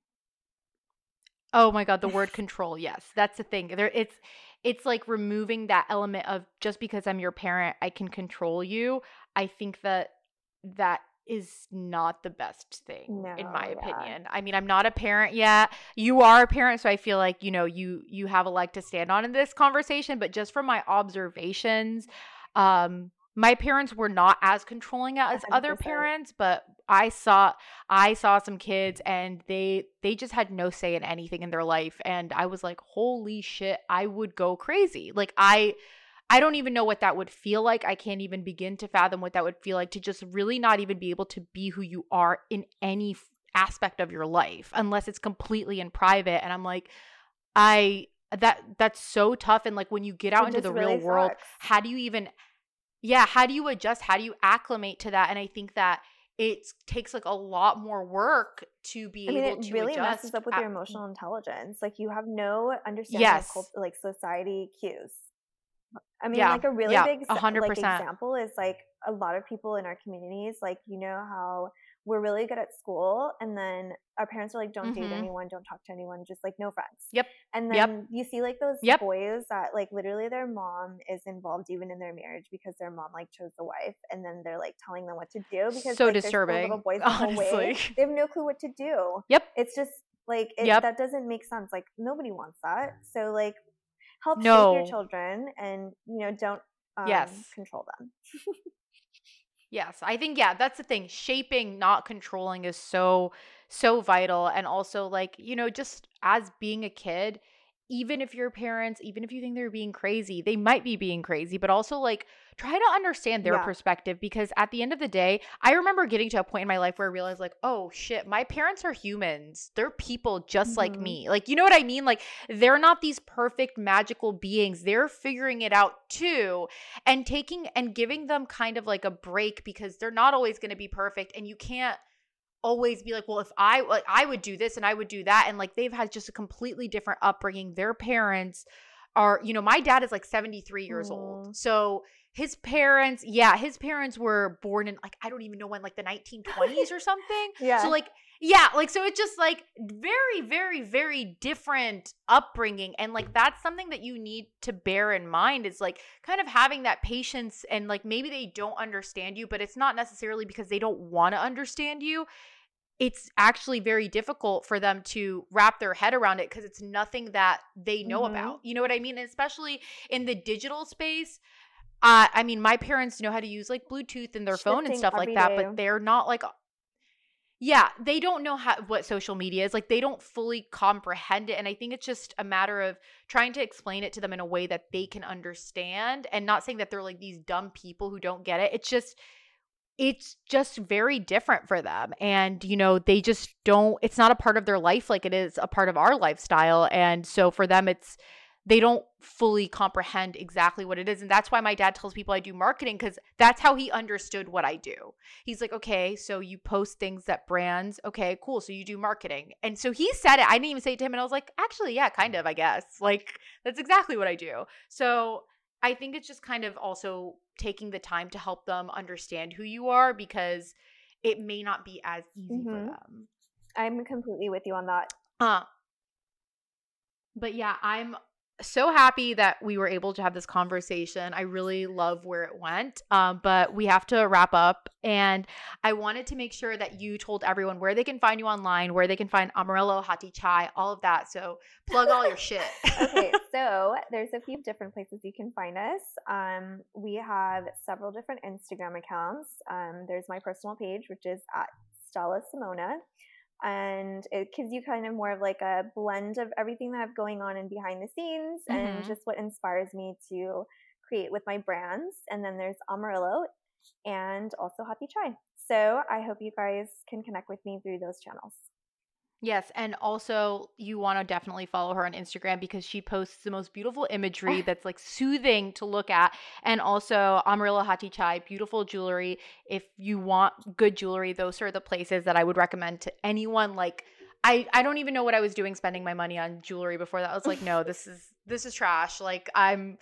Oh my god, the word control. Yes, that's the thing. There it's it's like removing that element of just because I'm your parent, I can control you. I think that that is not the best thing no, in my yeah. opinion. I mean, I'm not a parent yet. You are a parent, so I feel like, you know, you you have a leg to stand on in this conversation, but just from my observations, um my parents were not as controlling as 100%. other parents but i saw i saw some kids and they they just had no say in anything in their life and i was like holy shit i would go crazy like i I don't even know what that would feel like. I can't even begin to fathom what that would feel like to just really not even be able to be who you are in any aspect of your life unless it's completely in private. And I'm like, I that that's so tough. And like when you get out it into the really real world, how do you even yeah, how do you adjust? How do you acclimate to that? And I think that it takes like a lot more work to be I mean, able it to really adjust. messes up with at, your emotional intelligence. Like you have no understanding yes. of cult- like society cues. I mean, yeah. like a really yeah, big 100%. like example is like a lot of people in our communities, like you know how we're really good at school, and then our parents are like, "Don't mm-hmm. date anyone, don't talk to anyone, just like no friends." Yep. And then yep. you see like those yep. boys that like literally their mom is involved even in their marriage because their mom like chose the wife, and then they're like telling them what to do because so like, disturbing. Little boys whole. They have no clue what to do. Yep. It's just like it, yep. that doesn't make sense. Like nobody wants that. So like help no. shape your children and you know don't um, yes control them yes i think yeah that's the thing shaping not controlling is so so vital and also like you know just as being a kid even if your parents, even if you think they're being crazy, they might be being crazy, but also like try to understand their yeah. perspective because at the end of the day, I remember getting to a point in my life where I realized, like, oh shit, my parents are humans. They're people just mm-hmm. like me. Like, you know what I mean? Like, they're not these perfect magical beings. They're figuring it out too and taking and giving them kind of like a break because they're not always going to be perfect and you can't always be like, well, if I like I would do this and I would do that and like they've had just a completely different upbringing. Their parents are, you know, my dad is like 73 years mm. old. So his parents, yeah, his parents were born in like I don't even know when like the 1920s or something. Yeah. So like yeah, like so it's just like very very very different upbringing and like that's something that you need to bear in mind is like kind of having that patience and like maybe they don't understand you, but it's not necessarily because they don't want to understand you it's actually very difficult for them to wrap their head around it because it's nothing that they know mm-hmm. about. You know what I mean? And especially in the digital space. Uh, I mean, my parents know how to use like Bluetooth in their phone and stuff like that, day. but they're not like yeah they don't know how what social media is like they don't fully comprehend it and i think it's just a matter of trying to explain it to them in a way that they can understand and not saying that they're like these dumb people who don't get it it's just it's just very different for them and you know they just don't it's not a part of their life like it is a part of our lifestyle and so for them it's they don't fully comprehend exactly what it is. And that's why my dad tells people I do marketing because that's how he understood what I do. He's like, okay, so you post things that brands, okay, cool. So you do marketing. And so he said it. I didn't even say it to him. And I was like, actually, yeah, kind of, I guess. Like, that's exactly what I do. So I think it's just kind of also taking the time to help them understand who you are because it may not be as easy mm-hmm. for them. I'm completely with you on that. Uh, but yeah, I'm so happy that we were able to have this conversation. I really love where it went. Um, but we have to wrap up. And I wanted to make sure that you told everyone where they can find you online, where they can find Amarilo, Hathi Chai, all of that. So plug all your shit. okay. So there's a few different places you can find us. Um, we have several different Instagram accounts. Um, there's my personal page, which is at Stella Simona and it gives you kind of more of like a blend of everything that I've going on and behind the scenes mm-hmm. and just what inspires me to create with my brands. And then there's Amarilo and also Hathi Chai. So I hope you guys can connect with me through those channels. Yes, and also you want to definitely follow her on Instagram because she posts the most beautiful imagery that's like soothing to look at. And also Amarilo Hathi Chai, beautiful jewelry. If you want good jewelry, those are the places that I would recommend to anyone like I, I don't even know what I was doing spending my money on jewelry before that. I was like, no, this is this is trash. Like I'm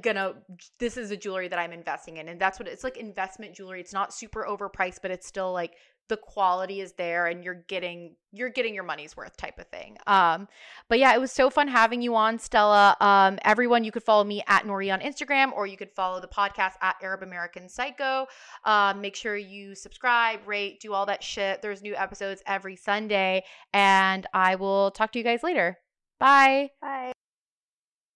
gonna this is a jewelry that I'm investing in. And that's what it's like investment jewelry. It's not super overpriced, but it's still like the quality is there and you're getting you're getting your money's worth type of thing. Um but yeah it was so fun having you on stella. Um everyone you could follow me at nori on instagram or you could follow the podcast at arab american psycho. Um make sure you subscribe rate do all that shit. There's new episodes every sunday and i will talk to you guys later. Bye. Bye